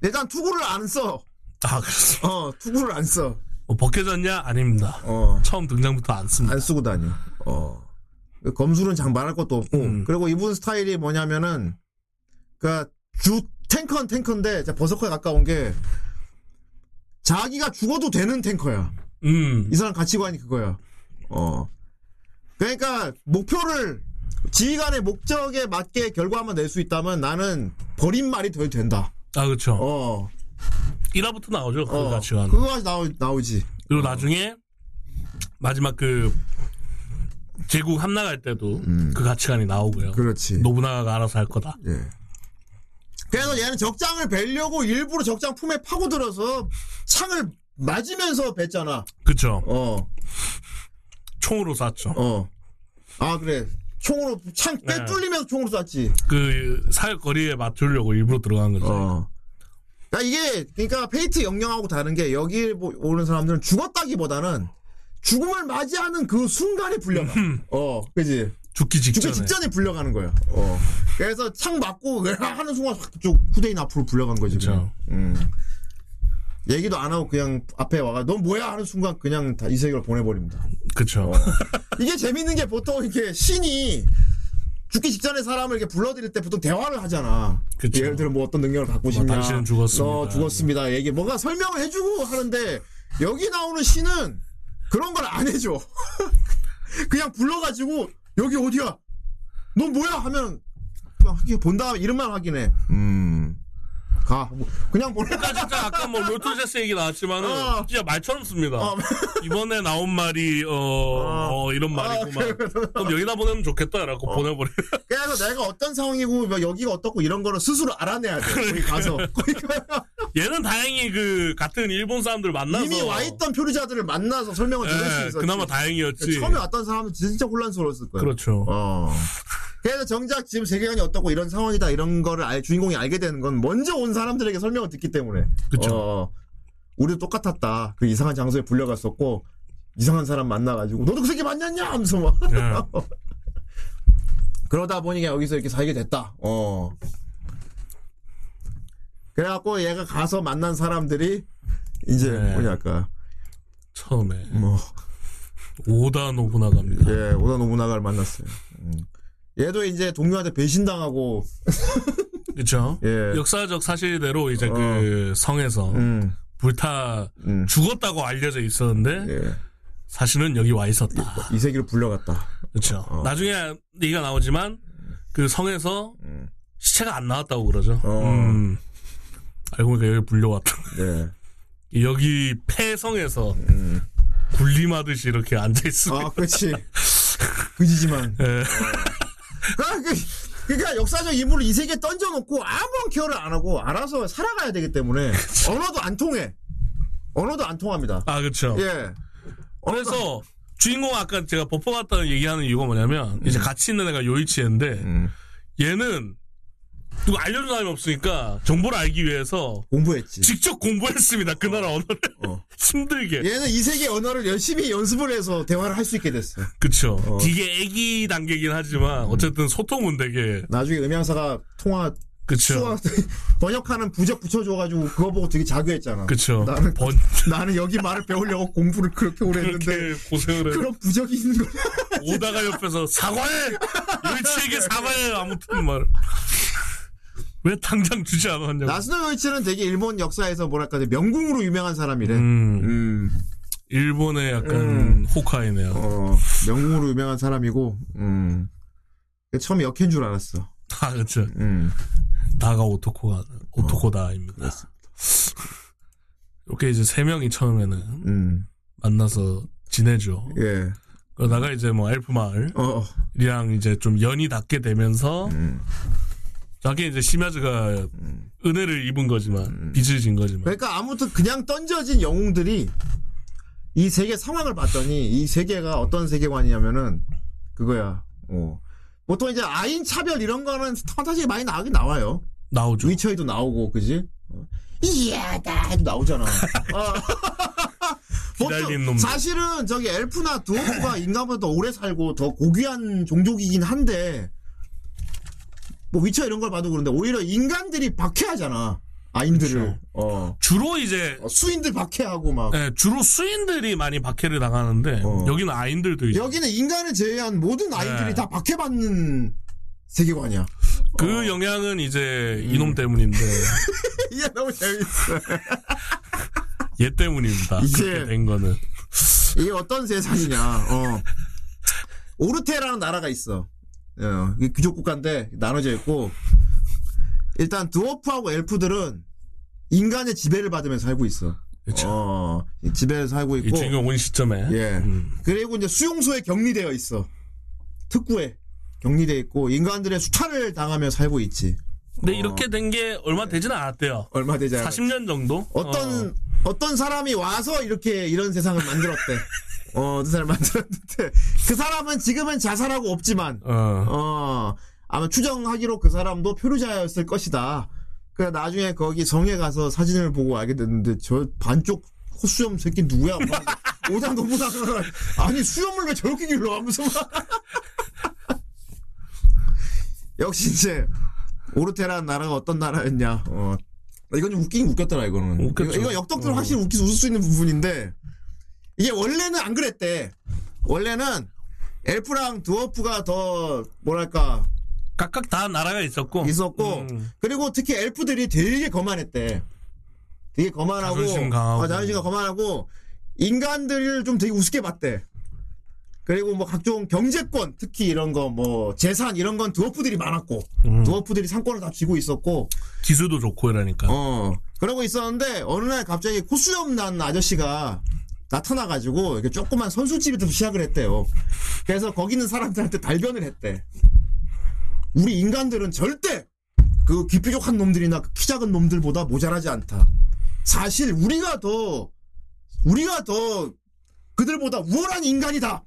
일단 투구를 안 써. 아, 그렇습니다. 어, 투구를 안 써. 뭐 벗겨졌냐? 아닙니다. 어. 처음 등장부터 안 씁니다. 안 쓰고 다녀. 어. 그 검술은 장만할 것도 없고. 음. 그리고 이분 스타일이 뭐냐면은, 그, 주, 탱커는 탱커인데, 버서커에 가까운 게, 자기가 죽어도 되는 탱커야. 음. 이 사람 가치관이 그거야. 어. 그러니까, 목표를, 지휘관의 목적에 맞게 결과만 낼 수 있다면 나는 버림말이 더 된다. 아, 그쵸. 어. 1화부터 나오죠. 그 어. 가치관. 그거 나오, 나오지. 그리고 나중에 마지막 그 제국 함락할 때도 그 가치관이 나오고요. 음. 그렇지. 노부나가가 알아서 할 거다. 예. 그래서 얘는 적장을 벨려고 일부러 적장 품에 파고들어서 창을 맞으면서 뱉잖아. 그쵸. 어, 총으로 쐈죠. 어. 아, 그래. 총으로, 창 네. 배 뚫리면서 총으로 쐈지. 그 사격거리에 맞추려고 일부러 들어간 거죠. 어. 그러니까 이게, 그러니까 페이트 영령하고 다른 게 여기 보- 오는 사람들은 죽었다기보다는 죽음을 맞이하는 그 순간에 불려가. 어, 그지? 죽기 직전에. 죽기 직전에 불려가는 거야. 어. 그래서 창 맞고 하는 순간 쭉 후대인 앞으로 불려간 거지. 음. 얘기도 안 하고 그냥 앞에 와가 너 뭐야 하는 순간 그냥 다 이 세계로 보내버립니다. 그쵸. 이게 재밌는 게 보통 이렇게 신이 죽기 직전에 사람을 이렇게 불러들일 때 보통 대화를 하잖아. 그쵸. 예를 들어 뭐 어떤 능력을 갖고 뭐 싶냐. 당신은 죽었습니다. 너 죽었습니다. 얘기 뭔가 설명을 해주고 하는데 여기 나오는 신은 그런 걸 안 해줘. (laughs) 그냥 불러가지고 여기 어디야? 너 뭐야? 하면 그냥 본 다음에 이름만 확인해. 음. 가. 뭐 그냥 보내. 그러니까 진짜 아까 뭐 로토제스 얘기 나왔지만은 어. 진짜 말처럼 씁니다. 어. 이번에 나온 말이 어, 어, 이런 말이구만. 그럼 여기다 보내면 좋겠다라고 어. 보내버려. 그래서 내가 어떤 상황이고 뭐 여기가 어떻고 이런 거를 스스로 알아내야 돼. 거기 가서. 거기 가- 얘는 다행히 그 같은 일본 사람들 만나서 이미 와 있던 표류자들을 만나서 설명을 들을 수 예, 있었지. 그나마 다행이었지. 처음에 왔던 사람은 진짜 혼란스러웠을 거야. 그렇죠. 어. 그래서 정작 지금 세계관이 어떻고 이런 상황이다 이런 거를 알, 주인공이 알게 되는 건 먼저 온 사람들에게 설명을 듣기 때문에. 그쵸. 어, 우리도 똑같았다. 그 이상한 장소에 불려갔었고 이상한 사람 만나가지고 너도 그 새끼 만났냐 하면서 막. 예. (laughs) 그러다 보니까 여기서 이렇게 살게 됐다. 어. 그래갖고 얘가 가서 만난 사람들이 이제 네. 뭐냐 아까 처음에 뭐 오다 노부나가입니다. 예, 오다 노부나가를 만났어요. 음. 얘도 이제 동료한테 배신당하고, 그렇죠. 예. 역사적 사실대로 이제 그 성에서 음, 불타 음, 죽었다고 알려져 있었는데 예, 사실은 여기 와 있었다. 이 세계로 불려갔다. 그렇죠. 어. 나중에 얘기가 나오지만 그 성에서 음. 시체가 안 나왔다고 그러죠. 어. 음. 알고 보니까 여기 불려왔다. 네. (laughs) 여기 폐성에서 음. 군림하듯이 이렇게 앉아 있어. 아, 그렇지. (laughs) 그지지만. 예. 아, 그, 그러니까 역사적 인물을 이 세계에 던져놓고 아무런 케어를 안 하고 알아서 살아가야 되기 때문에 언어도 안 통해. 언어도 안 통합니다. 아 그렇죠. 예. 그래서 주인공 아까 제가 버퍼 같다는 얘기하는 이유가 뭐냐면 이제 같이 있는 애가 요이치인데 음. 얘는 누가 알려준 사람이 없으니까 정보를 알기 위해서 공부했지. 직접 공부했습니다. 그 나라 언어를 어. (laughs) 힘들게. 얘는 이 세계 언어를 열심히 연습을 해서 대화를 할 수 있게 됐어. 그쵸. 어. 되게 애기 단계긴 하지만 어쨌든 소통은 되게 나중에 음향사가 통화 그쵸. 수화 (laughs) 번역하는 부적 붙여줘가지고 그거 보고 되게 자괴했잖아. 그쵸. 나는 번 (laughs) 나는 여기 말을 배우려고 공부를 그렇게 오래 했는데 그렇게 고생을 해. 그런 부적이 있는 거야. 오다가 옆에서 사과해. 요이치에게 사과해. 아무튼 말. 왜 당장 주지 않았냐고. 나스노 요이치는 되게 일본 역사에서 뭐랄까 명궁으로 유명한 사람이래. 음, 음, 일본의 약간 음. 호카이네요. 어, 명궁으로 유명한 사람이고, 음. 처음에 역해인 줄 알았어. 아, 그쵸. 음. 다가 오토코가, 오토코다입니다. (laughs) 이렇게 이제 세 명이 처음에는 음, 만나서 지내죠. 예. 그러다가 이제 뭐 엘프 마을이랑 어, 이제 좀 연이 닿게 되면서 음. 자기 이제 시마즈가 은혜를 입은 거지만 빚을 진 거지만 그러니까 아무튼 그냥 던져진 영웅들이 이 세계 상황을 봤더니 이 세계가 어떤 세계관이냐면은 그거야. 어. 보통 이제 아인 차별 이런 거는 판타지에 많이 나오긴 나와요. 나오죠. 위쳐이도 나오고, 그지? 어. 이야다 해도 나오잖아. 어. (laughs) 보통 사실은 저기 엘프나 두오프가 인간보다 더 오래 살고 더 고귀한 종족이긴 한데 뭐 위쳐 이런 걸 봐도 그런데 오히려 인간들이 박해하잖아. 아인들을. 그렇죠. 어. 주로 이제 어, 수인들 박해하고 막. 예, 주로 수인들이 많이 박해를 당하는데 어. 여기는 아인들도 있죠. 여기는 인간을 제외한 모든 아이들이 네. 다 박해받는 세계관이야. 그 어. 영향은 이제 이놈 때문인데 (laughs) 이게 너무 재밌어. (laughs) 얘 때문입니다. 이게- 된 거는 이게 어떤 세상이냐. 어. 오르테라는 나라가 있어. 어, 이게 귀족 국가인데 나눠져 있고 일단 드워프하고 엘프들은 인간의 지배를 받으면서 살고 있어. 그렇죠. 어, 이 지배를 살고 이 있고 주인공 온 시점에 예. 음. 그리고 이제 수용소에 격리되어 있어. 특구에 격리되어 있고 인간들의 수탈을 당하며 살고 있지. 근데 어. 이렇게 된 게 얼마 되지는 않았대요. 얼마 되지 않아. 40년 정도? 어떤 어. 떤 사람이 와서 이렇게 이런 세상을 만들었대. (laughs) 어, 어떤 사람이 만들었는데 그 사람은 지금은 자살하고 없지만 어. 어. 어, 아마 추정하기로 그 사람도 표류자였을 것이다. 그래 나중에 거기 성에 가서 사진을 보고 알게 됐는데 저 반쪽 콧수염 새끼 누구야? 막 (laughs) 오다 노부나가 아니 수염을 왜 저렇게 길러 하면서 막 (laughs) 역시 이제 오르테라는 나라가 어떤 나라였냐? 어, 이건 좀 웃긴 웃겼더라 이거는. 웃겼죠. 이거, 이거 역덕들 어. 확실히 웃기 웃을 수 있는 부분인데 이게 원래는 안 그랬대. 원래는 엘프랑 드워프가 더 뭐랄까 각각 다 나라가 있었고. 있었고 음. 그리고 특히 엘프들이 되게 거만했대. 되게 거만하고 자존심 강하고. 어, 자존심가 거만하고 인간들을 좀 되게 우습게 봤대. 그리고 뭐 각종 경제권 특히 이런 거 뭐 재산 이런 건 드워프들이 많았고 음. 드워프들이 상권을 다 쥐고 있었고 기술도 좋고 이러니까. 어 그러고 있었는데 어느 날 갑자기 코수염 난 아저씨가 나타나가지고 이렇게 조그만 선술집에서 시작을 했대요. 그래서 거기 있는 사람들한테 달변을 했대. 우리 인간들은 절대 그 귀뾰족한 놈들이나 그키 작은 놈들보다 모자라지 않다. 사실 우리가 더 우리가 더 그들보다 우월한 인간이다.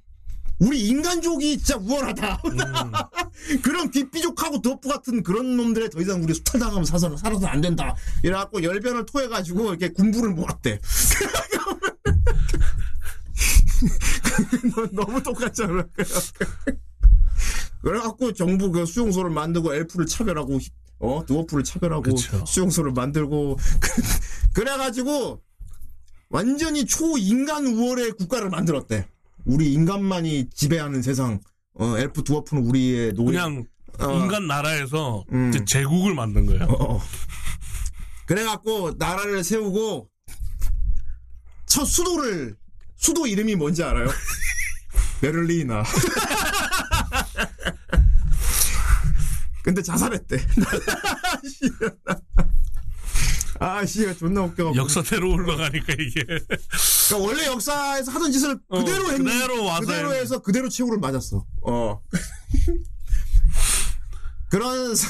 우리 인간족이 진짜 우월하다. (laughs) 그런 귀삐족하고 덕후 같은 그런 놈들에 더 이상 우리 수탈당하면 사서, 살아서 안 된다. 이래갖고 열변을 토해가지고 이렇게 군부를 모았대. (laughs) (laughs) 너무 똑같잖아. 그래갖고 정부 그 수용소를 만들고 엘프를 차별하고 어 드워프를 차별하고 그쵸. 수용소를 만들고 (laughs) 그래가지고 완전히 초인간 우월의 국가를 만들었대. 우리 인간만이 지배하는 세상. 어, 엘프 드워프는 우리의 노예. 그냥 어. 인간 나라에서 음. 제국을 만든 거예요. 어. 그래갖고 나라를 세우고 첫 수도를 수도 이름이 뭔지 알아요? (laughs) 베를리나. 근데 자살했대. (laughs) 아, 씨가 존나 웃겨. 역사대로 올라가니까 이게 그러니까 원래 역사에서 하던 짓을 어, 그대로 했는 그대로 와서 그대로 했네. 해서 그대로 최후를 맞았어. 어. (laughs) 그런 사-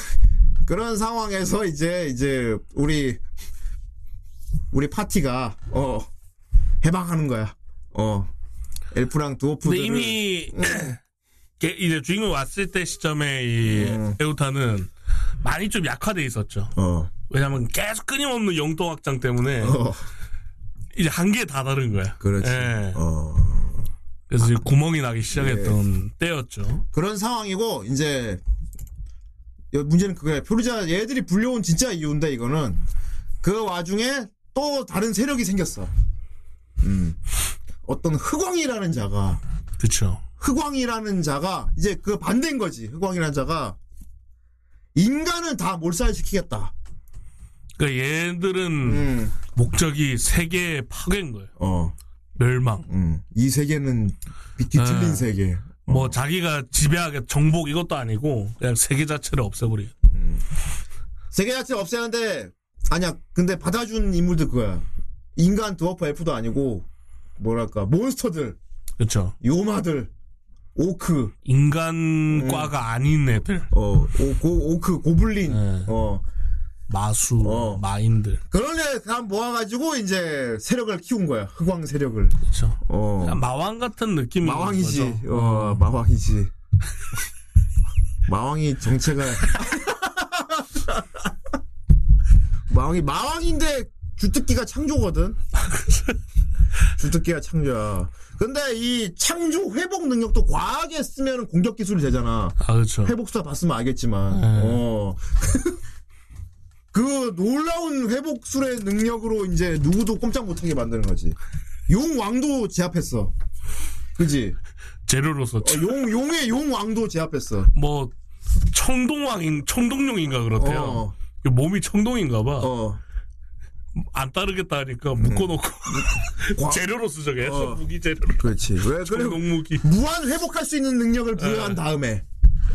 그런 상황에서 이제 이제 우리 우리 파티가 어 해방하는 거야. 어. 엘프랑 근데 이미 (clears throat) 게- 이제 주인공 왔을 때 시점에 이 음. 에우타는 많이 좀 약화돼 있었죠. 어. 왜냐면 계속 끊임없는 영토 확장 때문에 어. 이제 한계에 다다른 거야. 그렇지. 예. 어. 그래서 이제 구멍이 나기 시작했던 때였죠. 그런 상황이고 이제 여- 문제는 그거야. 표류자 얘들이 불려온 진짜 이유인데 이거는 그 와중에 또 다른 세력이 생겼어. 음. 어떤 흑왕이라는 자가 그쵸. 흑왕이라는 자가 이제 그 반대인 거지. 흑왕이라는 자가 인간을 다 몰살시키겠다. 그러니까 얘들은 음. 목적이 세계 파괴인 거예요. 어. 멸망. 음. 이 세계는 빛 뒤틀린 네. 세계. 뭐 자기가 지배하게 정복 이것도 아니고 그냥 세계 자체를 없애버리. 세계 자체를 없애는데 아니야. 근데 받아준 인물들 그거야. 인간 드워프 엘프도 아니고 뭐랄까 몬스터들, 그렇죠. 요마들, 오크, 인간과가 아닌 애들. 어, 오, 고, 오크, 고블린, 네. 어, 마수, 어. 마인들. 그런 애다 모아가지고 이제 세력을 키운 거야. 흑왕 세력을. 그렇죠. 어. 그냥 마왕 같은 느낌이 마왕이지. 거죠. 어, 마왕이지. 마왕이 정체가. (laughs) 마왕이, 마왕인데 주특기가 창조거든? 주특기가 창조야. 근데 이 창조 회복 능력도 과하게 쓰면 공격 기술이 되잖아. 아 그렇죠. 회복사 봤으면 알겠지만, 네. 어. (laughs) 그 놀라운 회복술의 능력으로 이제 누구도 꼼짝 못하게 만드는 거지. 용 왕도 제압했어. 그지? 재료로서 어, 용, 용의 용 왕도 제압했어. 뭐 청동왕인 청동룡인가 그렇대요. 어, 몸이 청동인가 봐. 어. 안 따르겠다 하니까 묶어놓고 과- 재료로 쓰죠. 계속 어. 무기 재료. 그렇지. 왜, 그래. 청동 무기. 무한 회복할 수 있는 능력을 부여한 다음에.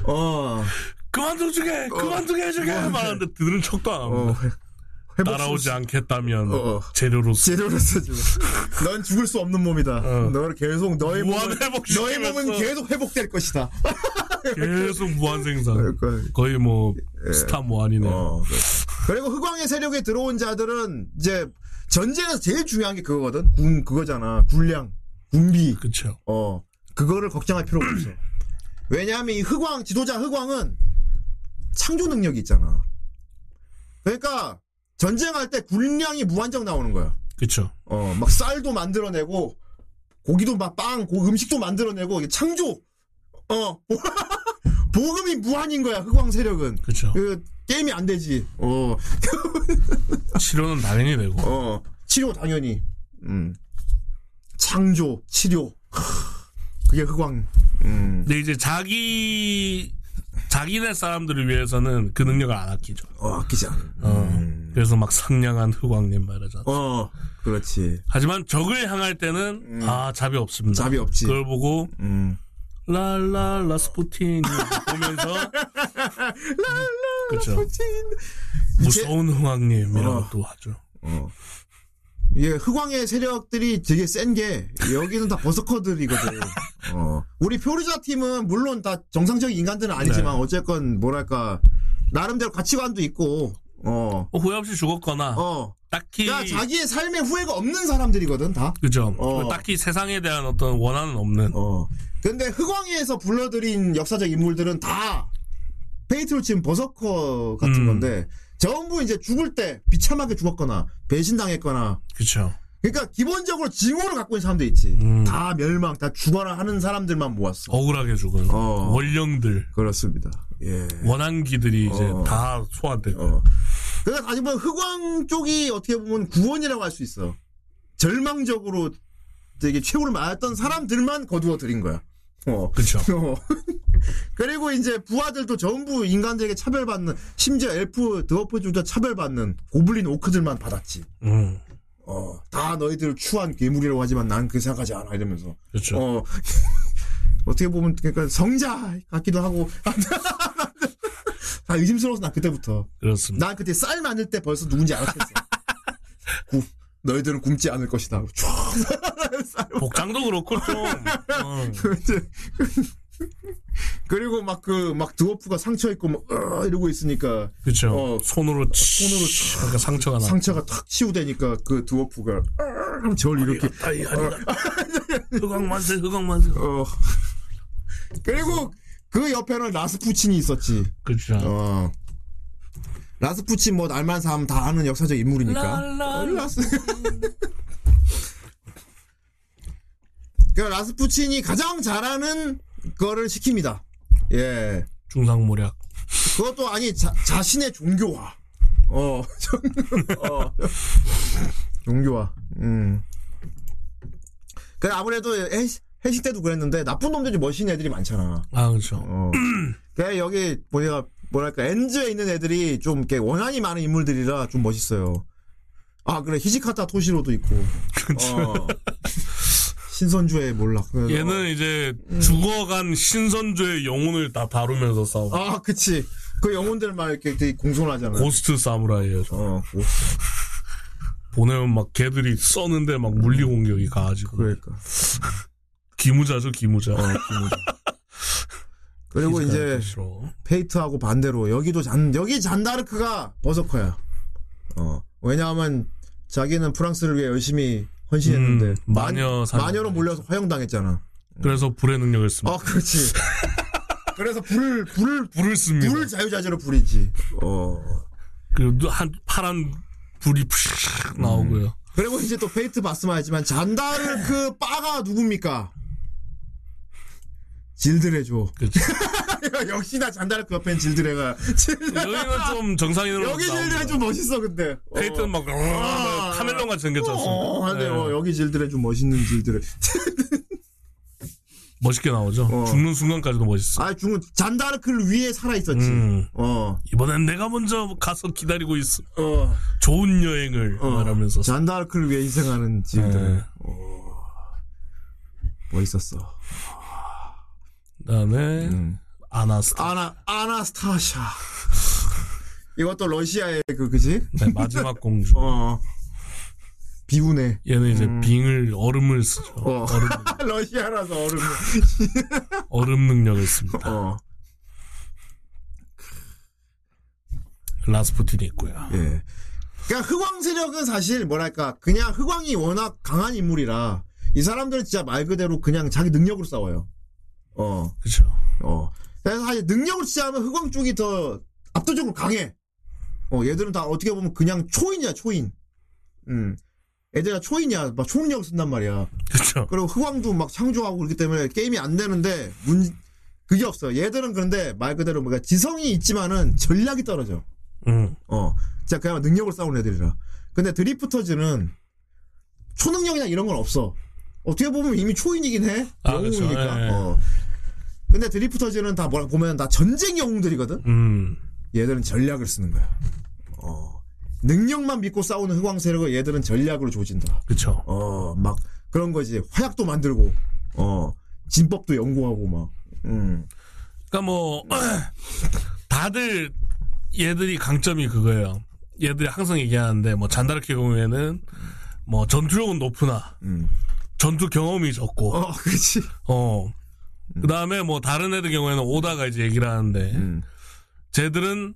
어, 그만두게, 그만두게 해주게 뭐, 말하는데 들은 척도 안 어. 회복 따라오지 수- 않겠다면 어, 어. 재료로 쓰. 재료로 써주고. 넌 죽을 수 없는 몸이다. 어. 너를 계속, 너의 무한 몸은. 너의 몸은 계속 회복될 것이다. 계속 무한 생산. 그러니까. 거의 뭐 스타 모안이네. 요 어, 그래. 그리고 흑왕의 세력에 들어온 자들은 이제 전쟁에서 제일 중요한 게 그거거든. 군 그거잖아. 군량, 군비. 그쵸. 어, 그거를 걱정할 필요가 없어. 왜냐하면 이 흑왕 지도자 흑왕은 창조 능력이 있잖아. 그러니까 전쟁할 때 군량이 무한정 나오는 거야. 그쵸. 어, 막 쌀도 만들어내고 고기도 막 빵, 고 음식도 만들어내고 창조. 어, (laughs) 보금이 무한인 거야 흑왕 세력은. 그쵸. 그 게임이 안 되지. 어, (laughs) 치료는 당연히 되고. 어, 치료 당연히. 음. 창조, 치료. 그게 흑왕. 음, 근데 이제 자기 자기네 사람들을 위해서는 그 능력을 안 아끼죠. 어, 아끼지 않아. 어. 그래서 막 상냥한 흑왕님 말하잖아. 어, 그렇지. 하지만 적을 향할 때는 아 잡이 없습니다. 잡이 없지. 그걸 보고 음. 랄라 라스푸틴 보면서 그렇죠. 무서운 흑왕님이라고 어. 또 하죠. 어. 이게 흑왕의 세력들이 되게 센 게 여기는 다 berserker들이거든. 어. 우리 표류자 팀은 물론 다 정상적인 인간들은 아니지만 네. 어쨌건 뭐랄까 나름대로 가치관도 있고 어. 어, 후회 없이 죽었거나 어. 딱히 그러니까 자기의 삶에 후회가 없는 사람들이거든 다. 그죠. 어. 딱히 세상에 대한 어떤 원한은 없는. 어. 근데 흑왕에서 불러들인 역사적 인물들은 다 페이트로 치면 berserker 같은 음. 건데 전부 이제 죽을 때 비참하게 죽었거나 배신당했거나 그렇죠. 그러니까 기본적으로 징후를 갖고 있는 사람들 있지. 음. 다 멸망, 다 죽어라 하는 사람들만 모았어. 억울하게 죽은 어. 원령들, 그렇습니다. 예. 원한기들이 이제 어. 다 소환되고. 어. 그러니까 다시 보면 흑왕 쪽이 어떻게 보면 구원이라고 할 수 있어. 절망적으로 되게 최후를 맞았던 사람들만 거두어 들인 거야. 어. 그렇죠. (laughs) 어. 그리고 이제 부하들도 전부 인간들에게 차별받는 심지어 엘프 드워프들도 차별받는 고블린 오크들만 받았지. 음, 어, 다 너희들 추한 괴물이라고 하지만 난 그렇게 생각하지 않아 이러면서. 그렇죠. 어. (laughs) 어떻게 보면 그러니까 성자 같기도 하고 (laughs) 다 의심스러워서 난 그때부터 그렇습니다. 난 그때 쌀 만들 때 벌써 누군지 알았겠어. 구- 너희들은 굶지 않을 것이다. 촤. 복장도 그렇고 좀 어, (laughs) 이제 (laughs) 그리고 막 그 막 드워프가 상처 있고 막 으아 이러고 있으니까 그렇죠. 어. 손으로 치, 손으로 그러니까 상처가 나. 상처가 탁 치유되니까 그 드워프가 으아 절 이렇게 아이 아니다. 흑왕 만세, 흑왕 만세. 어 그리고 그 옆에는 라스푸친이 있었지. 그렇죠. 어. 라스푸친 뭐 알 만한 사람 다 아는 역사적 인물이니까. 어, 라스. 그 라스푸친이 가장 잘하는 거를 시킵니다. 예. 중상모략. 그것도 아니 자, 자신의 종교화. 어. (laughs) 어. 종교화. 음. 그 아무래도 회식, 회식 때도 그랬는데 나쁜 놈들이 멋있는 애들이 많잖아. 아 그렇죠. 어. 그 여기 보니까 뭐랄까 엔즈에 있는 애들이 좀 이렇게 원한이 많은 인물들이라 좀 멋있어요. 아 그래 히지카타 토시로도 있고. 어. 신선조의 몰락. 얘는 이제 죽어간 신선조의 영혼을 다 다루면서 싸워. 아 그치. 그 영혼들만 이렇게 되게 공손하잖아. ghost 사무라이예요. 저. 어 고- 보내면 막 걔들이 써는데 막 물리 공격이 가가지고 그러니까. 귀무자죠 귀무자. 어, 귀무자. (laughs) 그리고 이제. 페이트하고 반대로 여기도 잔 여기 잔다르크가 버서커야. 어 왜냐하면 자기는 프랑스를 위해 열심히 헌신했는데 음, 마녀. 마녀로 몰려서 화형당했잖아. 그래서 불의 능력을 씁니다. 아 그렇지. (laughs) 그래서 불을 불을 불을 씁니다. 불 자유자재로 부리지. 어 그리고 한 파란 불이 푸샥 나오고요. 그리고 이제 또 페이트 봤으면 알지만 잔다르크 빠가 누굽니까? 질드레죠. 그렇죠. (laughs) 역시나 잔다르크 옆엔 질드레가 여기는 (laughs) 좀 정상인으로 여기. 질드레 좀 멋있어 근데. 어. 페이트는 막, 막 카멜레온 같이 생겼지 않습니까? 어, 근데 네. 어, 여기 질드레 좀 멋있는 질드레. (laughs) 멋있게 나오죠. 어. 죽는 순간까지도 멋있어. 아, 죽은 잔다르크를 위해 살아 있었지. 음. 어, 이번엔 내가 먼저 가서 기다리고 있어. 어, 좋은 여행을 어. 말하면서. 잔다르크를 위해 희생하는 질드레. 네. 멋있었어. 그다음에 음. 아나스타. 아나 아나스타샤. (laughs) 이것도 러시아의 그 그지? 네, 마지막 공주. 어. 비운해. 얘는 이제 빙을 얼음을 쓰죠. 음. 어. 얼음, (laughs) 러시아라서 얼음. (laughs) 얼음 능력을 씁니다. 어. 라스푸틴이 있고요. 예. 그러니까 흑왕 세력은 사실 뭐랄까 그냥 흑왕이 워낙 강한 인물이라 이 사람들은 진짜 말 그대로 그냥 자기 능력으로 싸워요. 어. 그렇죠. 어. 그래서 사실 능력을 치자면 흑왕 쪽이 더 압도적으로 강해. 어, 얘들은 다 어떻게 보면 그냥 초인이야, 초인. 음. 애들이 다 초인이야. 막 초능력을 쓴단 말이야. 그렇죠. 그리고 흑왕도 막 창조하고 그렇기 때문에 게임이 안 되는데 문 그게 없어. 얘들은 그런데 말 그대로 뭔가 지성이 있지만은 전략이 떨어져. 음. 어, 진짜 그냥 능력을 쌓은 애들이라. 근데 드리프터즈는 초능력이나 이런 건 없어. 어떻게 보면 이미 초인이긴 해. 아, 그렇죠. 영웅이니까. 예, 예. 어. 근데 드리프터즈는 다 뭐라 보면 다 전쟁 영웅들이거든. 음. 얘들은 전략을 쓰는 거야. 어. 능력만 믿고 싸우는 흑왕 세력을 얘들은 전략으로 조진다. 그쵸. 어, 막 그런 거지. 화약도 만들고, 어, 진법도 연구하고 막. 음. 그러니까 뭐 (clears throat) 다들 얘들이 강점이 그거예요. 얘들이 항상 얘기하는데 뭐 잔다르케 경우에는 뭐 전투력은 높으나 음. 전투 경험이 적고 어, 그렇지. 어. 그 다음에 뭐 다른 애들 경우에는 오다가 이제 얘기를 하는데 음. 쟤들은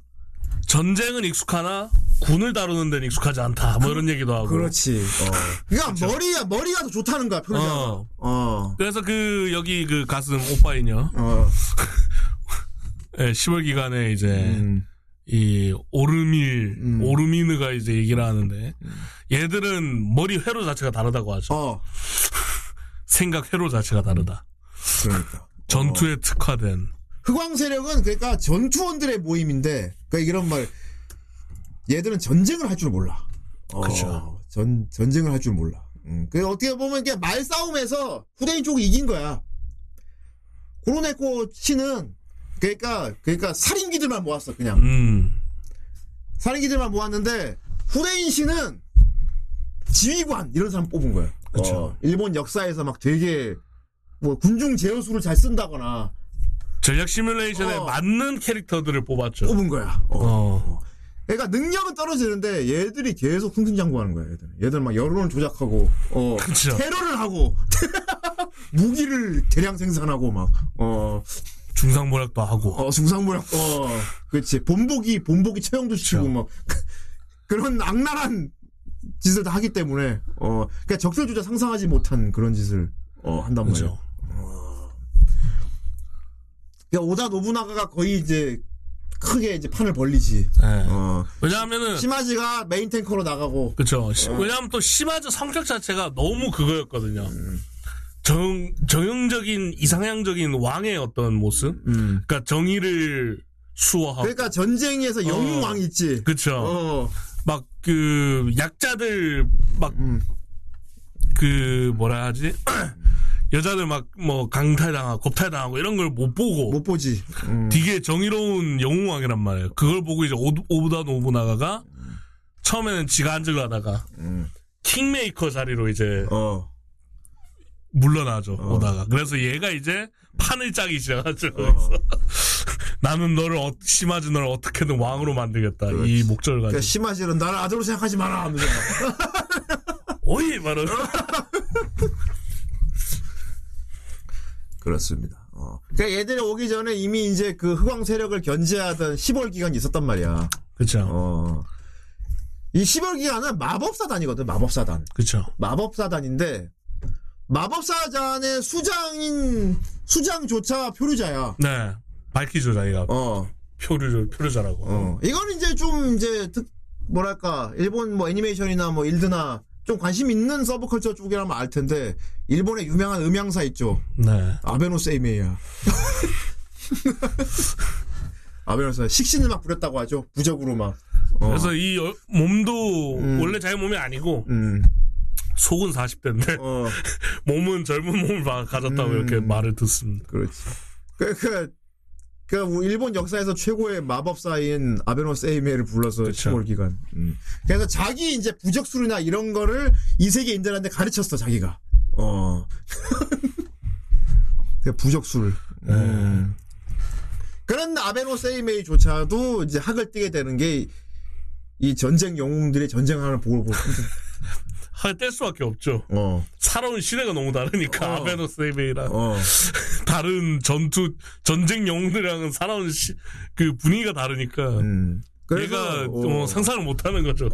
전쟁은 익숙하나 군을 다루는 데는 익숙하지 않다. 뭐 이런 얘기도 하고. 그렇지. 어. (laughs) 그러니까 머리야 머리가 더 좋다는 거야 표현이. 어. 어. 그래서 그 여기 그 가슴 오빠이녀 어. (laughs) 예, 10월 기간에 이제 음. 이 오르밀 음. 오르미느가 이제 얘기를 하는데 얘들은 머리 회로 자체가 다르다고 하죠. 어. 생각 회로 자체가 다르다. 그러니까. 전투에 특화된 흑왕 세력은 그러니까 전투원들의 모임인데 그러니까 이런 말 얘들은 전쟁을 할 줄 몰라. 어, 그쵸. 전 전쟁을 할 줄 몰라. 음, 그 어떻게 보면 이게 말싸움에서 후대인 쪽이 이긴 거야. 고로네코 씨는 그러니까 그러니까 살인기들만 모았어 그냥 음 살인기들만 모았는데 후대인 씨는 지휘관 이런 사람 뽑은 거야. 그쵸. 어, 일본 역사에서 막 되게 뭐 군중 제어수를 잘 쓴다거나 전략 시뮬레이션에 어. 맞는 캐릭터들을 뽑았죠. 뽑은 거야. 어. 어. 그러니까 능력은 떨어지는데 얘들이 계속 승승장구하는 거야. 얘들. 얘들 막 여론을 조작하고 어 그쵸. 테러를 하고 (laughs) 무기를 대량 생산하고 막 어, 중상모략도 하고 어 중상모략 어 그렇지 본보기 본보기 처형도 시키고. 막 (laughs) 그런 악랄한 짓을 다 하기 때문에 어 그러니까 조작 상상하지 못한 그런 짓을 어 한단 말이야. 그죠. 그러니까 오다 노부나가가 거의 이제 크게 이제 판을 벌리지. 예. 어 왜냐하면은 시마지가 메인 탱커로 나가고 그쵸. 어. 시- 왜냐하면 또 시마즈 성격 자체가 너무 그거였거든요. 음. 정, 정형적인, 이상향적인 왕의 어떤 모습? 음. 그러니까 정의를 수호하고. 그러니까 전쟁에서 영웅왕 있지. 그쵸. 어. 막 그, 약자들, 막, 음. 그, 뭐라 하지? (clears throat) 여자들 막, 뭐, 강탈당하고, 겁탈당하고, 이런 걸 못 보고. 못 보지. 음. 되게 정의로운 영웅왕이란 말이에요. 그걸 보고 이제 오, 오브다 노부나가가 처음에는 지가 앉으려 하다가 음. 킹메이커 자리로 이제 어. 물러나죠 어. 오다가 그래서 얘가 이제 판을 짜기 시작하죠 어. 나는 너를 어, 심하지 너를 어떻게든 왕으로 만들겠다 이 목적을 그러니까 가지고 심하지는 나를 아들로 생각하지 마라 하면서 (laughs) 막. 오이 말은 (laughs) 그렇습니다. 어. 그러니까 얘들이 오기 전에 이미 이제 그 흑왕 세력을 견제하던 10월 기간이 있었단 말이야. 그쵸 어. 이 10월 기간은 마법사단이거든, 마법사단. 그쵸 마법사단인데, 마법사단의 수장인, 수장조차 표류자야. 네 밝히죠 자기가 어. 표류 표류자라고 어. 이건 이제 좀 이제 특 뭐랄까 일본 뭐 애니메이션이나 뭐 일드나 좀 관심 있는 서브컬처 쪽이라면 알 텐데 일본의 유명한 음향사 있죠. 네 아베노 세이메이야. (laughs) 아베노스 식신을 막 부렸다고 하죠. 부적으로 막. 어. 그래서 이 여- 몸도 음. 원래 자기 몸이 아니고 음. 속은 40대인데 어. (laughs) 몸은 젊은 몸을 바- 가졌다고 음. 이렇게 말을 듣습니다. 그렇지. 그, 그, 그, 우리 일본 역사에서 최고의 마법사인 아베노 세이메를 불러서 그쵸. 10월 기간. 음. 그래서 자기 이제 부적술이나 이런 거를 이 세계 인들한테 가르쳤어, 자기가. 어. (laughs) 그 부적술. 음. 그런 아베노 세이메이조차도 이제 학을 띄게 되는 게 이 전쟁 영웅들이 전쟁하는 보고 보고. (laughs) 할뗄 수밖에 없죠. 어. 살아온 시대가 너무 다르니까 어. 아베노 세이베이랑 어. (laughs) 다른 전투 전쟁 영웅들이랑은 살아온 시, 그 분위기가 다르니까 음. 얘가 어. 어, 상상을 못하는 거죠.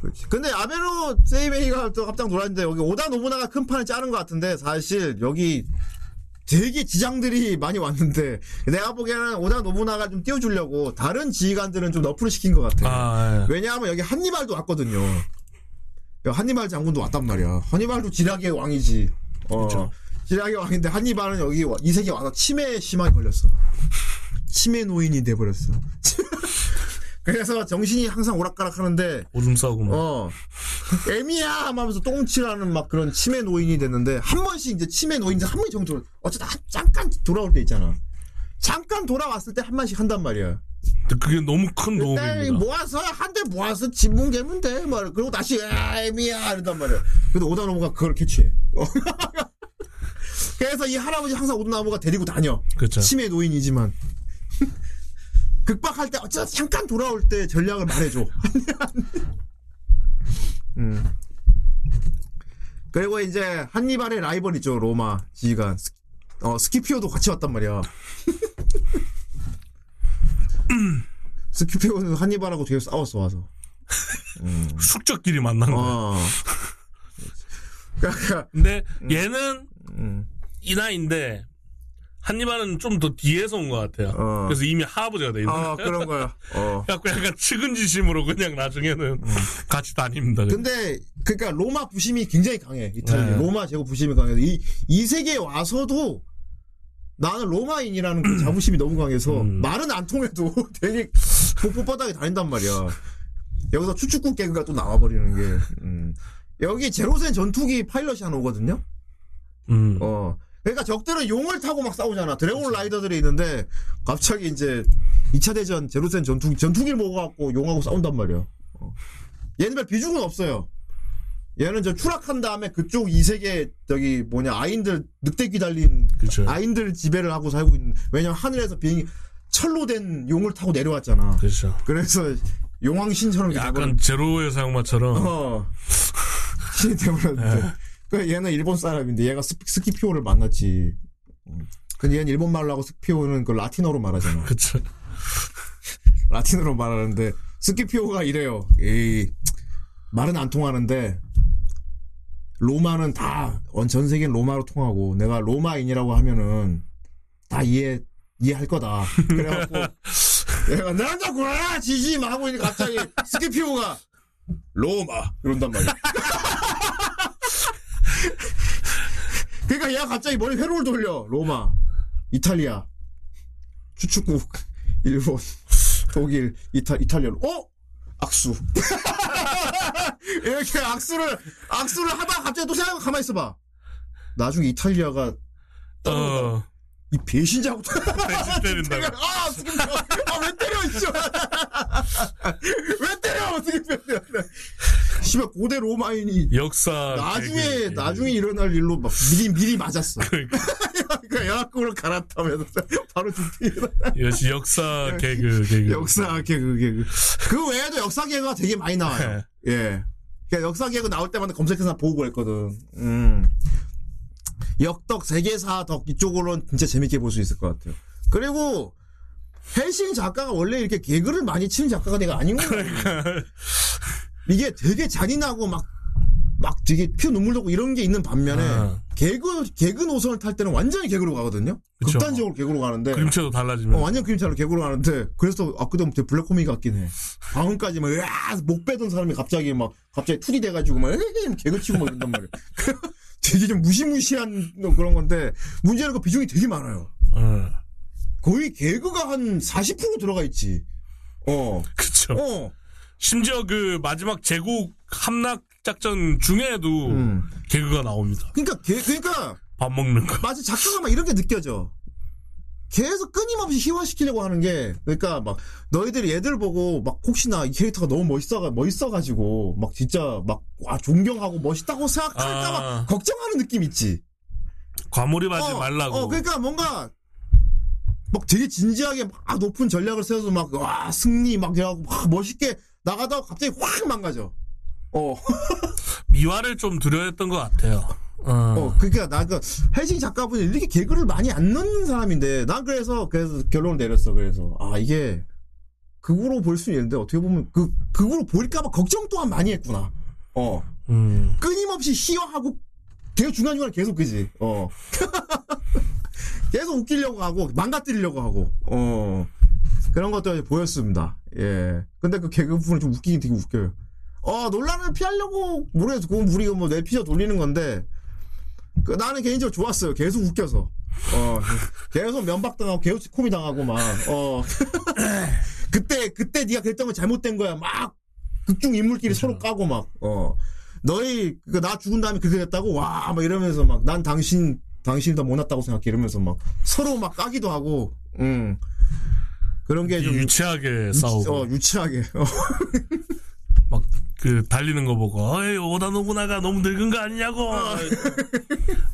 그렇지. 근데 아베노 세이베이가 또 깜짝 놀랐는데 여기 오다 노부나가 큰 판을 짜는 것 같은데 사실 여기 되게 지장들이 많이 왔는데 내가 보기에는 오다 노부나가 좀 띄워주려고 다른 지휘관들은 좀 너프를 시킨 것 같아. 아, 예. 왜냐하면 여기 한니발도 왔거든요. 한니발 장군도 왔단 말이야. 한니발도 지략의 왕이지. 어, 그쵸. 지략의 왕인데 한니발은 여기 와- 이 세계에 와서 치매에 심하게 걸렸어. 치매 노인이 돼버렸어. (laughs) 그래서 정신이 항상 오락가락 하는데 오줌 싸고 막. 어 애미야 하면서 똥칠하는 막 그런 치매 노인이 됐는데 한 번씩 이제 치매 노인들 한 번씩 정도 어쩌다 한- 잠깐 돌아올 때 있잖아. 잠깐 돌아왔을 때 한 번씩 한단 말이야. 그게 너무 큰 도움입니다. 모아서 한 대 모아서 지문 개면 돼. 말 그리고 다시 아 애미야 이런단 말이야. 근데 오다노부가 그걸 캐치해. 어. (laughs) 그래서 이 할아버지 항상 오다노부가 데리고 다녀. 그렇죠. 치매 노인이지만 (laughs) 극박할 때 어쩌다 잠깐 돌아올 때 전략을 말해줘. (laughs) 음. 그리고 이제 한니발의 라이벌 있죠 로마 지휘관 스- 어 스키피오도 같이 왔단 말이야. (clears throat) 스키피오는 한니발하고 되게 싸웠어 와서. (laughs) 숙적끼리 만난 거. 어. 그러니까 근데 얘는 음. 이 나이인데 한니발은 좀 더 뒤에서 온 것 같아요. 어. 그래서 이미 할아버지가 돼 있는. 어 그런 거야. 어. (laughs) 그래갖고 약간 측은지심으로 그냥 나중에는 (laughs) 같이 다닙니다. 근데 그러니까 로마 부심이 굉장히 강해 이탈리 네. 로마 제국 부심이 강해서 이, 이 세계에 와서도 나는 로마인이라는 그 자부심이 너무 강해서 음. 말은 안 통해도 (laughs) 되게 뽀뽀바닥에 다닌단 말이야 여기서 추축국 개그가 또 나와버리는 게 음. 여기 제로센 전투기 파일럿이 하나 오거든요 음. 어 그러니까 적들은 용을 타고 막 싸우잖아 드래곤 라이더들이 있는데 갑자기 이제 2차 대전 제로센 전투기 전투기를 먹어갖고 용하고 싸운단 말이야 어. 별 비중은 없어요 얘는 저 추락한 다음에 그쪽 이 세계 저기 뭐냐 아인들 늑대기 달린 그쵸. 아인들 지배를 하고 살고 있는 왜냐면 하늘에서 비행기 철로 된 용을 타고 내려왔잖아 그렇죠. 그래서 용왕신처럼 약간 제로의 사용마처럼 어. (laughs) 신이 되버렸는데. 그 얘는 일본 사람인데 얘가 스, 스키피오를 만났지. 음. 근데 얘는 일본 말로 하고 스키피오는 그 라틴어로 말하잖아. (laughs) 그쵸. 라틴어로 말하는데 스키피오가 이래요. 에이, 말은 안 통하는데 로마는 다 전 세계는 로마로 통하고 내가 로마인이라고 하면은 다 이해 이해할 거다. 그래갖고 (laughs) 얘가 나자구나 지지 막 하고 있는데 갑자기 스키피오가 로마! 이런단 말이야. (laughs) 그러니까 얘가 갑자기 머리 회로를 돌려. 로마 이탈리아 추축국 일본 독일 이탈 이탈리아로. 어? 악수 (laughs) (laughs) 이렇게 악수를 악수를 하다 갑자기 또 생각 가만 있어봐. 나중에 이탈리아가 어, 이 배신자고 대신 때린다고. 아 지금 아 왜 때려 이씨 왜 때려 (laughs) 때려. 씨발 고대 로마인이 역사. 나중에 개그. 나중에 일어날 일로 막 미리 미리 맞았어. 그러니까. (laughs) 그러니까 여학국을 갈아타면서 바로 죽습니다. 역시 역사 개그 개그. 역사 개그 개그. 그 외에도 역사 개그가 되게 많이 나와요. 예. 그러니까 역사 개그 나올 때마다 검색해서 보고 그랬거든. 음. 역덕 세계사 덕 이쪽으로는 진짜 재밌게 볼 수 있을 것 같아요. 그리고 헬싱 작가가 원래 이렇게 개그를 많이 치는 작가가 내가 아닌 거야 이게 되게 잔인하고 막 막 되게 피 눈물 나고 이런 게 있는 반면에 아. 개그 개그 노선을 탈 때는 완전히 개그로 가거든요. 그쵸. 극단적으로 개그로 가는데 그림체도 달라지면. 어, 완전 그림처럼 개그로 가는데 그래서 아까도 되게 black comic 같긴 해. 방금까지 막 으아 목 빼던 사람이 갑자기 막 갑자기 투디 돼가지고 막 개그 치고 막 이런단 말이야. (laughs) 되게 좀 무시무시한 그런 건데 문제는 그 비중이 되게 많아요. 어, 거의 개그가 한 40% 들어가 있지. 어, 그쵸. 어, 심지어 그 마지막 제국 함락 작전 중에도 음. 개그가 나옵니다. 그러니까 개, 그러니까 밥 먹는 거. 맞아 작가가 막 이런 게 느껴져. 계속 끊임없이 희화시키려고 하는 게 그러니까 막 너희들이 얘들 보고 막 혹시나 이 캐릭터가 너무 멋있어 멋있어가지고 막 진짜 막 와 존경하고 멋있다고 생각할까봐 아. 걱정하는 느낌 있지. 과몰입하지 어, 말라고. 어 그러니까 뭔가 막 되게 진지하게 막 높은 전략을 세워서 막 와 승리 막 이러고 막 멋있게 나가다가 갑자기 확 망가져. 어. 미화를 좀 두려워했던 것 같아요. 어. 어, 그러니까 나그 헬싱 작가분이 이렇게 개그를 많이 안 넣는 사람인데 난 그래서 그래서 결론을 내렸어. 그래서 아 이게 극으로 볼 수 있는데 어떻게 보면 그 극으로 보일까봐 걱정 또한 많이 했구나. 어, 음. 끊임없이 희화하고 되게 중간 중간 계속 그지. 어, (laughs) 계속 웃기려고 하고 망가뜨리려고 하고 어 그런 것들이 보였습니다. 예. 근데 그 개그 부분은 좀 웃기긴 되게 웃겨요. 어 논란을 피하려고 모르겠어. 그건 우리가 뭐 내피져 돌리는 건데 그 나는 개인적으로 좋았어요. 계속 웃겨서. 어, 계속 면박당하고 계속 코미 당하고 막, 어. (laughs) 그때 그때 네가 그랬던 건 잘못된 거야. 막 극중 인물끼리 서로 까고 막 어. 너희 그 나 죽은 다음에 그렇게 됐다고 와 막 이러면서 막 난 당신 당신이 더 못났다고 생각해 이러면서 막 서로 막 까기도 하고 음 그런 게 좀 유치하게 싸우고 어, 유치하게 어. (laughs) 막 그 달리는 거 보고 어이 오다 노부나가 너무 늙은 거 아니냐고.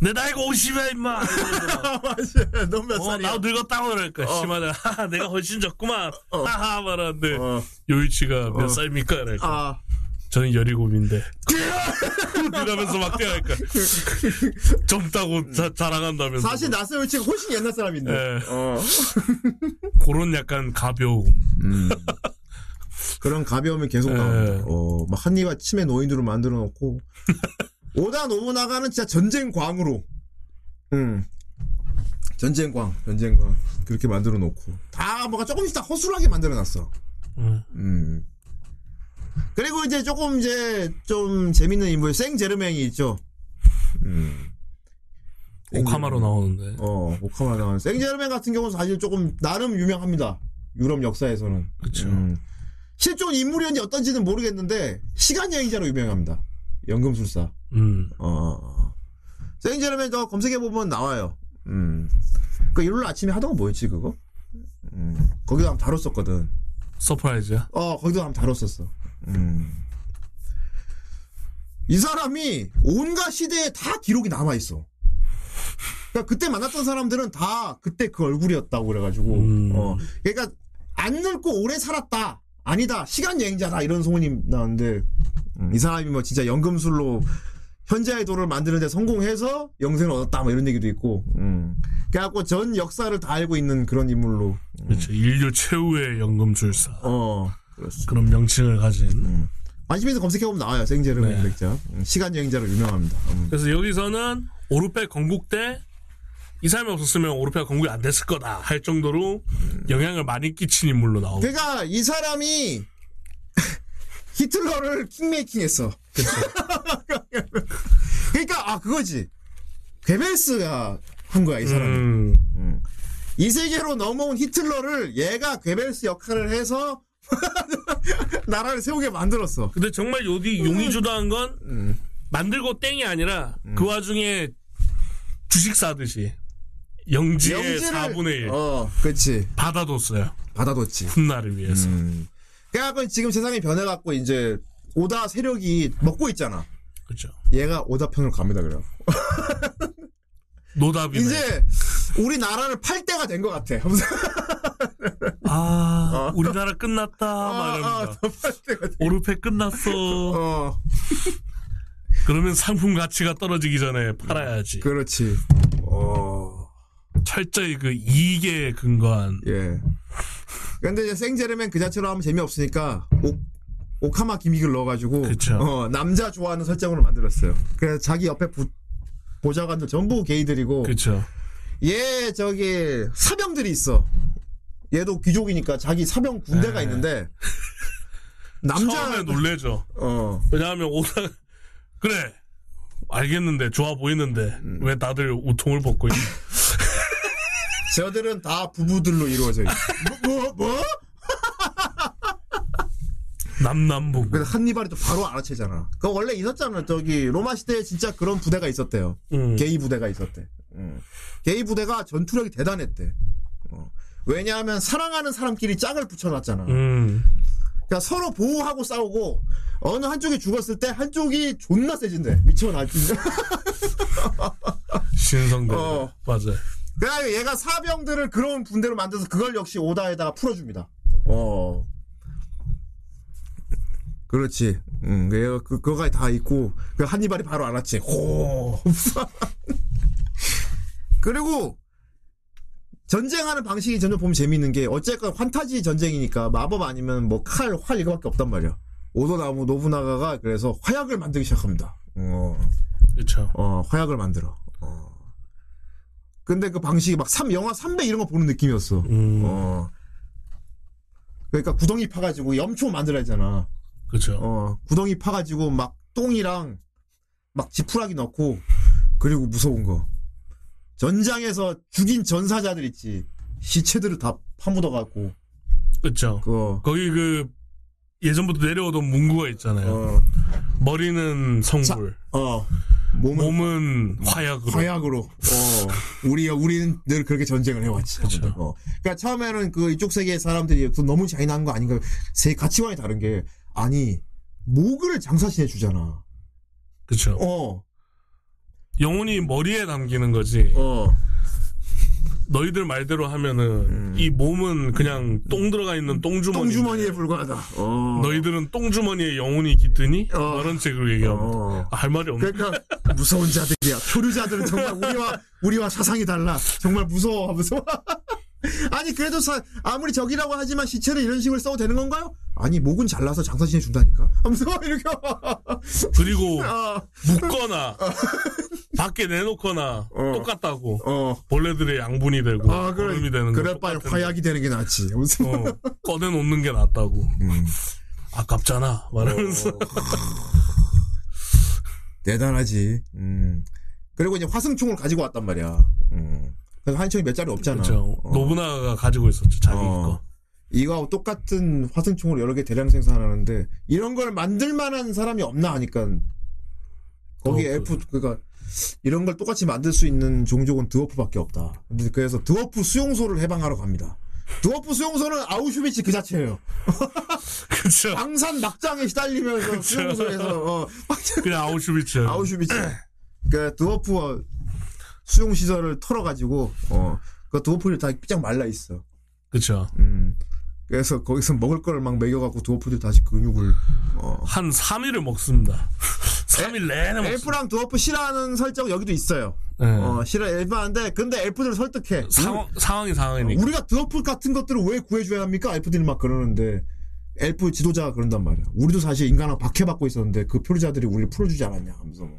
내 나이가 50이야 임마. (laughs) 맞아 너몇 어, 살이야? 나도 늙었다고 그럴까 어. 심하다 하하, 내가 훨씬 적구만. 어. 하하 말하는데 어. 요이치가 몇 어. 살입니까? 그럴까. 아. 저는 17인데. 이러면서 (laughs) 막 뛰어갈까. 젊다고 자, 자랑한다면서 사실 나스요 치가 훨씬 옛날 사람인데. 예. 어. 그런 약간 가벼움 (laughs) 그런 가벼움이 계속 예. 나옵니다. 어, 막 한니가 치매 노인으로 만들어 놓고 (laughs) 오다 노부나가는 진짜 전쟁광으로, 음, 전쟁광, 전쟁광 그렇게 만들어 놓고 다 뭐가 조금씩 다 허술하게 만들어 놨어. 음. 음. 그리고 이제 조금 이제 좀 재밌는 인물 생 제르맹이 있죠. 음. 오카마로 나오는데 어, 오카마 나온 생제르맹 같은 경우는 사실 조금 나름 유명합니다. 유럽 역사에서는. 음. 실존 인물이었는지 어떤지는 모르겠는데 시간 여행자로 유명합니다. 연금술사. 음. 어. 생제르맹 저 검색해 보면 나와요. 음. 그 일요일 아침에 하던 거 뭐였지 그거? 음. 거기도 한번 다뤘었거든. 서프라이즈야 어, 거기도 한번 다뤘었어. 음. 이 사람이 온갖 시대에 다 기록이 남아 있어. 그러니까 그때 만났던 사람들은 다 그때 그 얼굴이었다고 그래가지고, 음. 어, 그러니까 안 늙고 오래 살았다. 아니다. 시간 여행자다. 이런 소문이 나는데, 음, 이 사람이 뭐 진짜 연금술로 현자의 도를 만드는데 성공해서 영생을 얻었다. 뭐 이런 얘기도 있고, 음. 그래갖고 전 역사를 다 알고 있는 그런 인물로, 그렇죠 인류 최후의 연금술사 어, 그렇습니다. 그런 명칭을 가진 관심에서 검색해보면 나와요. 생제르맹 네. 백자. 음, 시간 여행자로 유명합니다. 음. 그래서 여기서는 오르페 건국 때 이 사람이 없었으면 오르페가 건국이 안 됐을 거다 할 정도로 영향을 많이 끼친 인물로 나오고 그러니까 이 사람이 (laughs) 히틀러를 킹메이킹했어. (laughs) 그러니까 아 그거지. 괴벨스가 한 거야 이 사람이. 음, 이 세계로 넘어온 히틀러를 얘가 괴벨스 역할을 해서 (laughs) 나라를 세우게 만들었어. 근데 정말 여기 용이 주도한 건 음. 만들고 땡이 아니라 그 와중에 주식 사듯이 영지의 4분의 1 어, 그렇지. 받아뒀어요 받아뒀지. 훗날을 위해서 음. 그래갖고 지금 세상이 변해갖고 이제 오다 세력이 먹고 있잖아. 그렇죠 얘가 오다 편으로 갑니다 그래요. (laughs) 노답이네 이제 우리나라를 팔 때가 된 것 같아. 아 (laughs) 우리나라 끝났다 아, 아. 오르페 끝났어 어, 그러면 상품 가치가 떨어지기 전에 팔아야지 그렇지. 어, 철저히 그 이익에 근거한 예. 근데 이제 생제르맹 그 자체로 하면 재미없으니까 오, 오카마 기믹을 넣어가지고 그쵸. 어, 남자 좋아하는 설정으로 만들었어요. 그래서 자기 옆에 부, 보좌관들 전부 게이들이고 그렇죠 얘 저기 사병들이 있어. 얘도 귀족이니까 자기 사병 군대가 네. 있는데 (laughs) 남자 처음에 놀래죠 어 왜냐하면 오다 그래 알겠는데 좋아 보이는데 음. 왜 다들 우통을 벗고 있니 (laughs) 저들은 다 부부들로 이루어져 있어. 뭐, 뭐, 뭐? 남남부부 그래서 한니발이 또 바로 알아채잖아. 그거 원래 있었잖아. 저기 로마 시대에 진짜 그런 부대가 있었대요. 음. 게이 부대가 있었대. 음. 게이 부대가 전투력이 대단했대. 어. 왜냐하면 사랑하는 사람끼리 짝을 붙여놨잖아. 음. 그러니까 서로 보호하고 싸우고 어느 한쪽이 죽었을 때 한쪽이 존나 세진대. 미쳐나진대. 신성대 (laughs) 어. 맞아 요 그래서 얘가 사병들을 그런 분대로 만들어서 그걸 역시 오다에다가 풀어줍니다. 어. 그렇지. 응, 얘가 그, 그거가 다 있고, 그 한니발이 바로 알았지. 호. (laughs) 그리고, 전쟁하는 방식이 점점 보면 재밌는 게, 어쨌건 환타지 전쟁이니까 마법 아니면 뭐 칼, 활 이거밖에 없단 말이야. 오도나무 노부나가가 그래서 화약을 만들기 시작합니다. 어. 그렇죠 어, 화약을 만들어. 어. 근데 그 방식이 막 삼, 영화 3배 이런 거 보는 느낌이었어. 음. 어. 그러니까 구덩이 파가지고 염초 만들어야 되잖아. 그렇죠 어, 구덩이 파가지고 막 똥이랑 막 지푸라기 넣고, 그리고 무서운 거. 전장에서 죽인 전사자들 있지. 시체들을 다 파묻어갖고, 그렇죠. 그, 거기 그 예전부터 내려오던 문구가 있잖아요. 어, 머리는 성불, 어, 몸은 몸은 화약으로. 화약으로. 어, 우리 우리는 늘 그렇게 전쟁을 해왔지. 그쵸. 어. 그러니까 처음에는 그 이쪽 세계의 사람들이 또 너무 잔인한 거 아닌가? 세 가치관이 다른 게 아니 모그를 장사신해 주잖아. 그렇죠. 어, 영혼이 머리에 담기는 거지. 어, 너희들 말대로 하면은 이 몸은 그냥 똥 들어가 있는 똥주머니. 똥주머니에 불과하다. 어, 너희들은 똥주머니에 영혼이 깃드니? 어. 그런 책으로 얘기하면 어. 아, 할 말이 없네. 그러니까 무서운 자들이야. 표류자들은 정말 우리와 우리와 사상이 달라. 정말 무서워 하면서. (laughs) 아니 그래도 사- 아무리 적이라고 하지만 시체를 이런 식으로 써도 되는 건가요? 아니 목은 잘라서 장사신해 준다니까. (laughs) 하면서 이렇게. (laughs) 그리고 어, 묻거나 밖에 내놓거나 어. 똑같다고. 어. 벌레들의 양분이 되고 아, 그래. 얼음이 되는 거 그래, 빨리. 화약이 되는 게 낫지. 어, 꺼내 놓는 게 낫다고. 음. 아깝잖아. 말하면서. 대단하지. 음. 그리고 이제 화승총을 가지고 왔단 말이야. 음. 그래서 한총이 몇 자리 없잖아. 그렇죠. 어. 노부나가가 가지고 있었죠. 자기 어. 거. 이거하고 똑같은 화승총을 여러 개 대량 생산하는데 이런 걸 만들 만한 사람이 없나 하니까 거기 어, F 그러니까 이런 걸 똑같이 만들 수 있는 종족은 드워프밖에 없다. 그래서 드워프 수용소를 해방하러 갑니다. 드워프 수용소는 아우슈비츠 그 자체예요. (laughs) 그쵸. 방산 막장에 시달리면서 수용소에서 어, 그냥 아우슈비츠. 아우슈비츠. (laughs) 그 드워프 수용 시설을 털어가지고 어그 드워프들 다 삐짝 말라 있어. 그쵸. 음. 그래서 거기서 먹을 거를 막 먹여갖고 드워프들 다시 근육을 어. 한 3일을 먹습니다. (laughs) 3일 내내 먹습니다. 엘프랑 드워프 싫어하는 설정 여기도 있어요. 네. 어 싫어 엘프하는데 근데 엘프들을 설득해. 상황, 상황이 상황이니까. 우리가 드워프 같은 것들을 왜 구해줘야 합니까? 엘프들이 막 그러는데 엘프 지도자가 그런단 말이야. 우리도 사실 인간하고 박해받고 있었는데 그 표류자들이 우리를 풀어주지 않았냐 하면서 뭐.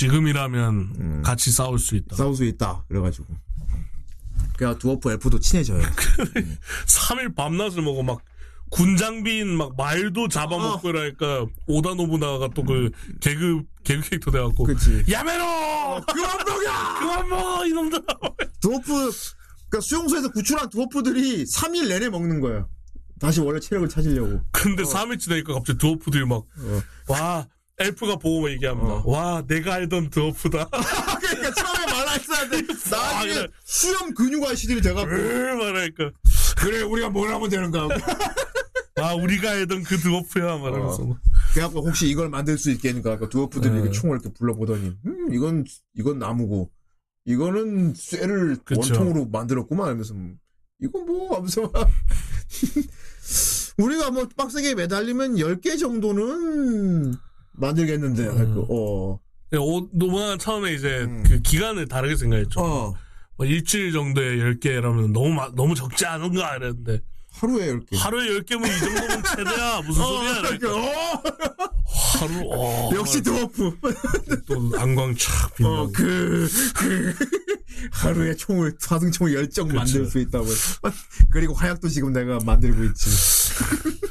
지금이라면 음. 같이 싸울 수 있다. 싸울 수 있다. 그래가지고. 그냥 드워프 엘프도 친해져요. (laughs) 3일 밤낮을 먹어 막 군장비인 막 말도 잡아먹고 어. 이러니까 오다 노부나가 또 그 개그 개그 캐릭터 돼갖고 그치. 야메로 그만 먹여! 그만 먹어 이놈들 드워프, 그러니까 수용소에서 구출한 드워프들이 3일 내내 먹는 거예요. 다시 원래 체력을 찾으려고. 근데 3일 지나니까 갑자기 드워프들이 막와 엘프가 보고 막 얘기합니다 어. 와 내가 알던 드워프다 (laughs) 그러니까 처음에 말했었는데 (laughs) 나중에 그래. 수염 근육화 시들이 돼갖고 으, 말하니까 그래 우리가 뭘 하면 되는가 와 우리가 알던 그 드워프야 말하면서 어. 그래갖고 혹시 이걸 만들 수 있겠는가 그 드워프들이 네. 이렇게 총을 이렇게 불러보더니 음 이건 이건 나무고 이거는 쇠를 그쵸. 원통으로 만들었구만 하면서 음, 이건 뭐 하면서 막 (laughs) 우리가 뭐 빡세게 매달리면 10개 정도는 만들겠는데 그, 어. 오- 노부나가 처음에 이제 음. 그 기간을 다르게 생각했죠. 어. 뭐 일주일 정도에 10개라면 너무 마- 너무 적지 않은가 이랬는데. 하루에 10개. 하루에 10개면 이 정도면 최대야. (laughs) 무슨 소리야 이러니까. 어, 하루 어, 역시 드워프 (laughs) 또 안광 촥 빛나고. 어, 그, 그, 하루에 총을, 사승총을 열정 만들 수 있다고. 그리고 화약도 지금 내가 만들고 있지. (laughs)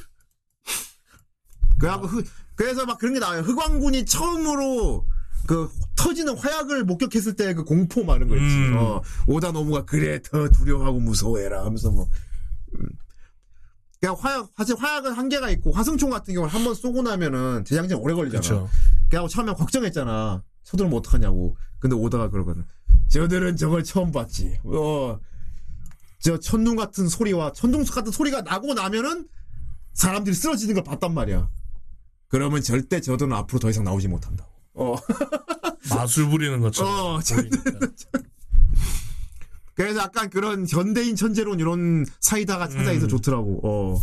그래갖고, 흑- 그래서 막 그런 게 나와요. 흑왕군이 처음으로 그 터지는 화약을 목격했을 때 그 공포 많은 거 있지. 음. 어, 오다 노무가 그래, 더 두려워하고 무서워해라 하면서 뭐. 음. 그냥 화약, 사실 화약은 한계가 있고, 화승총 같은 경우는 한 번 쏘고 나면은 재장전 오래 걸리잖아. 그렇죠 그래갖고 처음에 걱정했잖아. 서두르면 어떡하냐고. 근데 오다가 그러거든. 저들은 저걸 처음 봤지. 어, 저 천둥 같은 소리와 천둥 같은 소리가 나고 나면은 사람들이 쓰러지는 걸 봤단 말이야. 그러면 절대 저들은 앞으로 더 이상 나오지 못한다고. 어, (laughs) 마술 부리는 것처럼 어. (laughs) 그래서 약간 그런 현대인 천재로는 이런 사이다가 찾아 있어 음. 좋더라고. 어,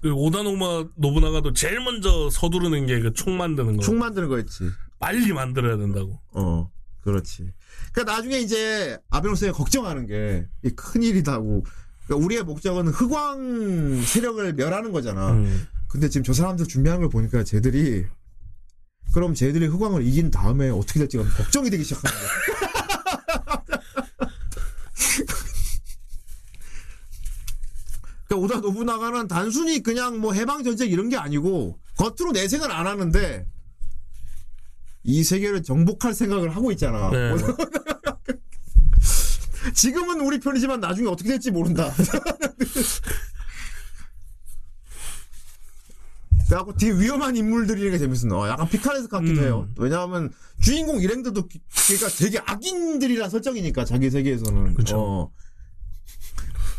그 오다 노마 노부나가도 제일 먼저 서두르는 게 그 총 만드는 거 총 만드는 거였지. 빨리 만들어야 된다고 어, 그렇지. 그러니까 나중에 이제 아베노스가 걱정하는 게 큰 일이다고. 그러니까 우리의 목적은 흑왕 세력을 멸하는 거잖아. 음. 근데 지금 저 사람들 준비하는 걸 보니까 쟤들이 그럼 쟤들이 흑왕을 이긴 다음에 어떻게 될지가 걱정이 되기 시작하는 거야. (laughs) 그러니까 오다 노부나가는 단순히 그냥 뭐 해방 전쟁 이런 게 아니고 겉으로 내색은 안 하는데 이 세계를 정복할 생각을 하고 있잖아. 네. (laughs) 지금은 우리 편이지만 나중에 어떻게 될지 모른다. (laughs) 그래갖고 되게 위험한 인물들이니까 재밌어. 어, 약간 피카레스 같기도 음. 해요. 왜냐하면 주인공 일행들도 기- 그러니까 되게 악인들이란 설정이니까 자기 세계에서는. 그쵸. 어.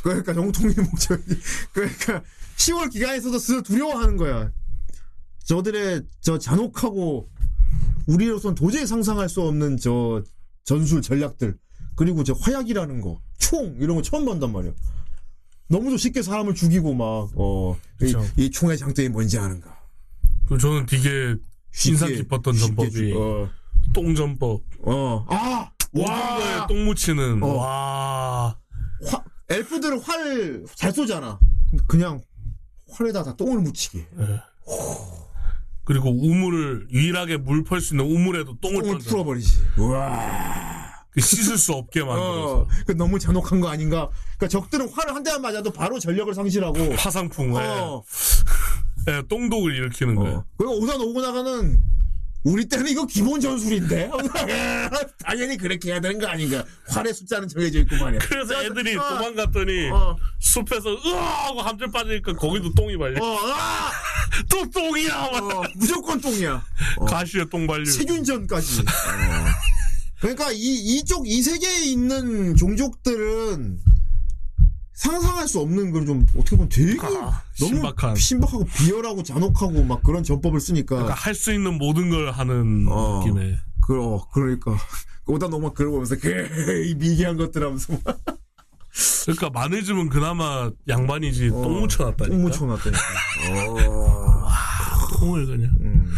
그러니까 정통의 목적이 그러니까 10월 기간에서도 스스로 두려워하는 거야. 저들의 저 잔혹하고 우리로선 도저히 상상할 수 없는 저 전술 전략들 그리고 저 화약이라는 거, 총 이런 거 처음 본단 말이야. 너무도 쉽게 사람을 죽이고 막 어, 이, 그쵸. 이 총의 장점이 뭔지 아는가? 그 저는 되게 인상 쉽게- 깊었던 쉽게 전법이 죽- 어, 똥전법. 어, 아, 와, 똥 묻히는. 어. 와. 화, 엘프들은 활 잘 쏘잖아. 그냥 활에다 다 똥을 묻히게. 그리고 우물을 유일하게 물 펄 수 있는 우물에도 똥을, 똥을 던져. 풀어버리지. 우와. 그 씻을 수 없게 만들어서. 어, 그 너무 잔혹한 거 아닌가? 그러니까 적들은 활을 한 대만 맞아도 바로 전력을 상실하고. (laughs) 파상풍에 어, (laughs) 예, 똥독을 일으키는 거예요. 어. 그리고 오산 오고 나가는 우리 때는 이거 기본 전술인데 (laughs) 당연히 그렇게 해야 되는 거 아닌가? 활의 숫자는 정해져 있고 말이야. 그래서 애들이 어, 도망갔더니 어, 숲에서 으아 하고 함정 빠지니까 거기도 똥이 발려. 어, 아! 또 똥이야. 막. 어, 무조건 똥이야. 어. 가시에 똥 발려. 세균전까지. 어. 그러니까 이 이쪽 이 세계에 있는 종족들은 상상할 수 없는 그런 좀 어떻게 보면 되게 아, 너무 신박한. 신박하고 비열하고 잔혹하고 막 그런 전법을 쓰니까 그러니까 할 수 있는 모든 걸 하는 어. 느낌의. 그, 어, 그러니까 (laughs) 오다 너무 막 그러고 면서 이 미개한 것들 하면서 막 그러니까 마늘즘은 그나마 양반이지 어. 똥 묻혀놨다니까. 똥 묻혀놨다니까. 어. 똥을 그냥. 음.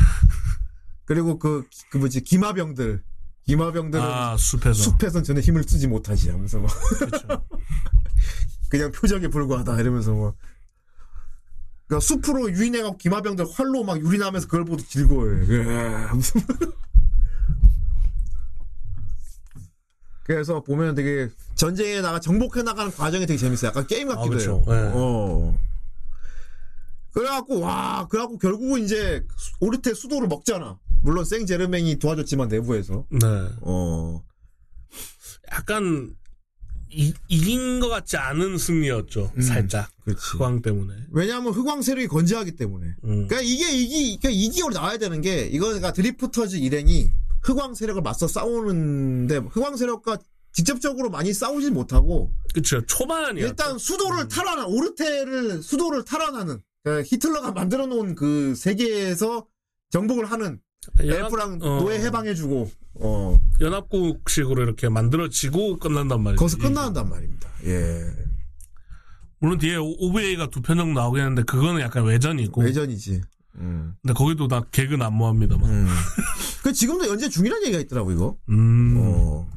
그리고 그, 그 뭐지 기마병들 기마병들은 아 숲에서. 숲에선 전혀 힘을 쓰지 못하지 하면서 막 그렇죠. (laughs) 그냥 표적에 불과하다 이러면서 뭐 그러니까 숲으로 유인해갖고 기마병들 활로 막 유린하면서 그걸 보도 즐거워해 으아, 하면서 (laughs) 그래서 보면 되게 전쟁에 나가 정복해 나가는 과정이 되게 재밌어요 약간 게임 같기도 아, 해요 그쵸. 네. 어. 그래갖고 와 그래갖고 결국은 이제 오르테 수도를 먹잖아 물론 생 제르맹이 도와줬지만 내부에서 네. 어 약간 이, 이긴 것 같지 않은 승리였죠. 살짝. 음, 그렇지 후광 때문에. 왜냐하면 흑왕 세력이 건재하기 때문에 음. 그러니까 이게 이기 그러니까 이기로 나와야 되는 게 이거가 드리프터즈 일행이 흑왕 세력을 맞서 싸우는데 흑왕 세력과 직접적으로 많이 싸우진 못하고 그쵸. 초반이야. 일단 수도를 탈환한 오르테를 수도를 탈환하는 그러니까 히틀러가 만들어 놓은 그 세계에서 정복을 하는 엘프랑 어. 노예 해방해주고 어 연합국식으로 이렇게 만들어지고 끝난단 말이죠. 거기서 끝난단 말입니다. 예 물론 뒤에 OVA가 두 편 정도 나오긴 했는데 그거는 약간 외전이고. 외전이지. 음. 근데 거기도 나 개그 난무합니다만. 음. (laughs) 그 지금도 연재 중이라는 얘기가 있더라고 이거. 음. 어.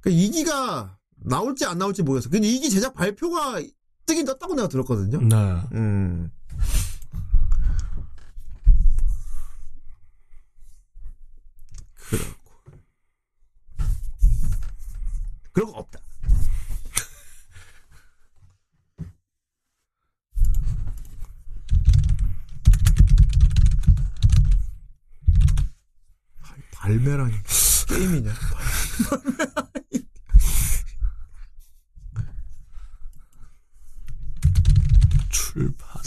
그 2기가 나올지 안 나올지 모르겠어. 근데 2기 제작 발표가 뜨긴 떴다고 내가 들었거든요. 네. 음. 그러고. 그런 거 없다. 발- 발매라니 게임이냐? 출판.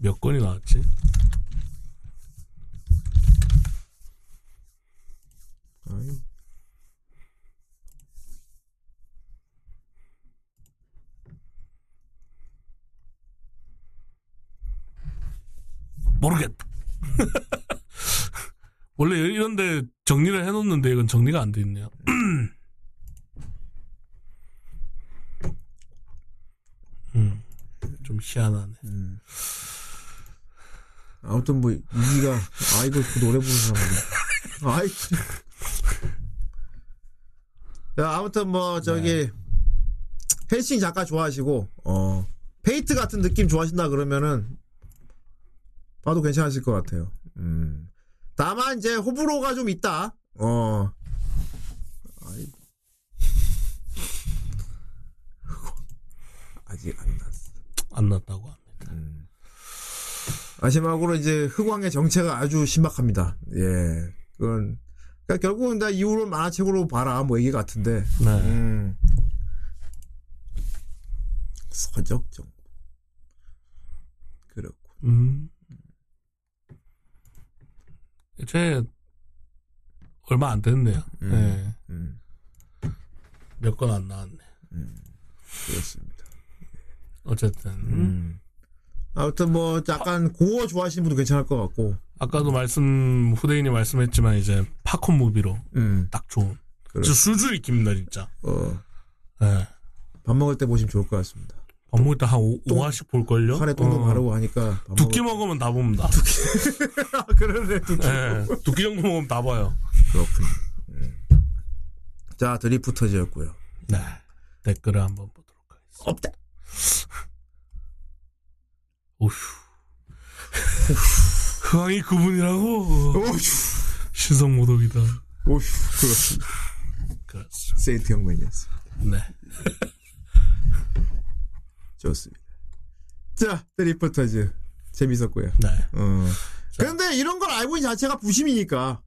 몇 건이 나왔지? 아이. 모르겠다. (laughs) 원래 이런데 정리를 해놓는데 이건 정리가 안 돼 있네요. (clears throat) 음, 좀 희한하네. 아무튼 뭐 이기가 아이돌 그 노래 부르는 사람이 아이 야 아무튼 뭐 저기 헬싱 작가 좋아하시고 어 페이트 같은 느낌 좋아하신다 그러면은 봐도 괜찮으실 것 같아요. 음 다만 이제 호불호가 좀 있다. 어 아이 (laughs) 아직 안 났어. 안 났다고 합니다. 마지막으로 이제 흑왕의 정체가 아주 신박합니다. 예. 그건, 그러니까 결국은 다 이후로 만화책으로 봐라, 뭐 얘기 같은데. 네. 음. 서적 정보. 그렇고. 음. 제 얼마 안 됐네요. 음. 네. 음, 몇건 안 나왔네. 그렇습니다. 어쨌든 음. 아무튼 뭐 약간 고어 좋아하시는 분도 괜찮을 것 같고. 아까도 말씀 후대인이 말씀했지만 이제 팝콘 무비로 음. 딱 좋은. 그래. 진짜 술줄이 깁니다 진짜. 어, 네. 밥 먹을 때 보시면 좋을 것 같습니다. 밥 먹을 때한 똥- 5화씩 볼걸요? 팔에 똥도 어. 바르고 하니까. 밥 두끼 먹으면 다 봅니다. 아, (laughs) 그러네, 두끼. 네. 두끼 정도 먹으면 다 봐요. 그렇군요. 음. 자, 드리프터즈였고요. 네. 댓글을 한번 보도록 하겠습니다. 없다. 오휴. (laughs) 흥황이 그분이라고? 오휴. 신성 모독이다. 오휴. 그렇습니다. 그렇습니다. 세인트 영맨이었습니다. 네. (laughs) 좋습니다. 자, 드리프터즈. 재밌었고요. 네. 어. 근데 이런 걸 알고 있는 자체가 부심이니까.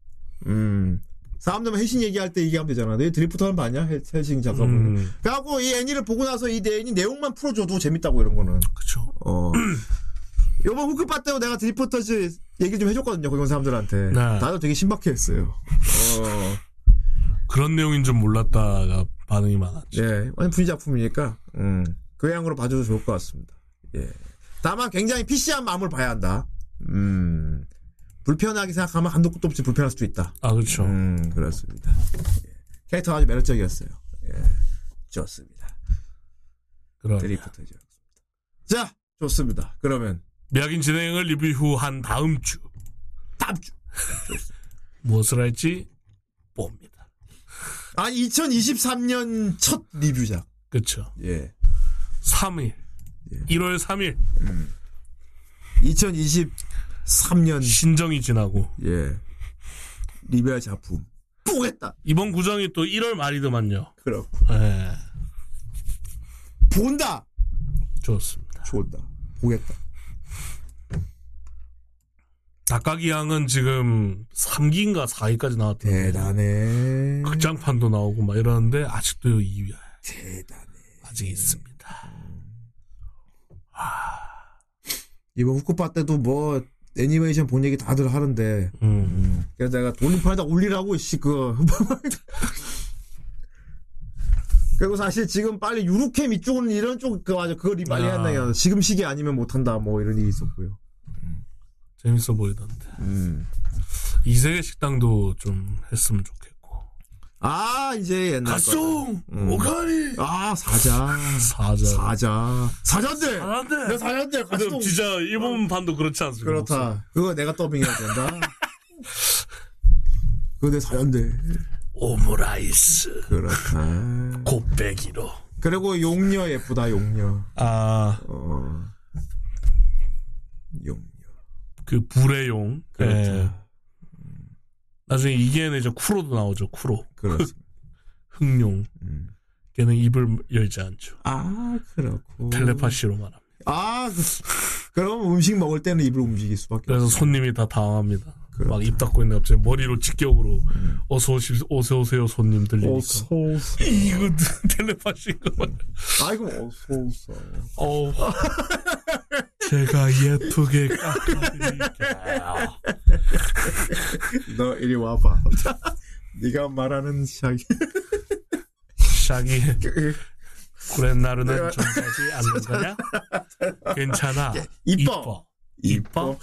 음. 사람들만 해신 얘기할 때 얘기하면 되잖아. 내 드리프터 하는 거 아니야? 해- 해신 작업은. 음, 그래갖고 이 애니를 보고 나서 이 애니 내용만 풀어줘도 재밌다고 이런 거는. 그쵸. 어. 요번 후크파 때도 내가 드리프터즈 얘기 좀 해줬거든요. 거기 온 사람들한테. 네. 다들 되게 신박해 했어요. 어. 그런 내용인 줄 몰랐다가 반응이 많았죠. 예. 완전 분위 작품이니까, 음. 그 양으로 봐줘도 좋을 것 같습니다. 예. 다만 굉장히 PC한 마음을 봐야 한다. 음. 불편하게 생각하면 한도 끝도 없이 불편할 수도 있다. 아, 그렇죠. 음, 그렇습니다. 예. 캐릭터가 아주 매력적이었어요. 예. 좋습니다. 그럼 드리프트죠. 자, 좋습니다. 그러면 미약인 진행을 리뷰 후 한 다음 주 다음 주. (laughs) 무엇을 할지 봅니다. 아, 2023년 첫 리뷰작. 그쵸. 예. 3일. 1월 3일 음. 2023년 신정이 지나고 예. 리뷰할 작품. 보겠다. 이번 구정이 또 1월 말이더만요. 그럼 예. 본다. 좋습니다. 좋다. 보겠다. 닭가기 양은 지금 3기인가 4기까지 나왔던데 대단해. 극장판도 나오고 막 이러는데 아직도 2위 대단해. 아직 있습니다. 이번 후크파 때도 뭐 애니메이션 본 얘기 다들 하는데 음. 그래서 내가 돌림판에다 올리라고 씨 그. (laughs) 그리고 사실 지금 빨리 유로캠 이쪽은 이런 쪽 그 맞아 그걸 빨리 아. 한다 지금 시기 아니면 못 한다 뭐 이런 일이 있었고요. 재밌어 보이던데. 음. 이세계 식당도 좀 했으면 좋겠고. 아 이제 옛날 가송 음. 오카리 아 사자 사자. 사자 사자인데 사자인데. 내 사자인데 가수 진짜 일본 반도 그렇지 않습니까? 그렇다 그거 내가 더빙해야 된다 (laughs) 그거 내 사자인데 오므라이스 그렇다 곱빼기로. 그리고 용녀 예쁘다 용녀 아, 어 용녀 그 불의 용. 그렇죠. 예. 나중에 이게는 이제 쿠로도 나오죠. 쿠로. 그렇습니다 흑용. 음. 걔는 입을 열지 않죠. 아 그렇고 텔레파시로만 합니다. 아 그, (laughs) 그럼 음식 먹을 때는 입을 움직일 수밖에 그래서 없어 손님이 다 당황합니다. 그렇죠. 막입 닫고 있는데 갑자기 머리로 직격으로 어서 오시 어서 오세요 손님 들리니까. 어서 오세요 (laughs) 이거 (laughs) 텔레파시인가 봐요. 아이고 어서 오세요 어우. 제가 예쁘게 깎아드릴게요. 너 이리 와봐 네가 말하는 샤기 샤기 구렛나루는 존재하지 않는 거냐? 괜찮아. 이뻐. 이뻐.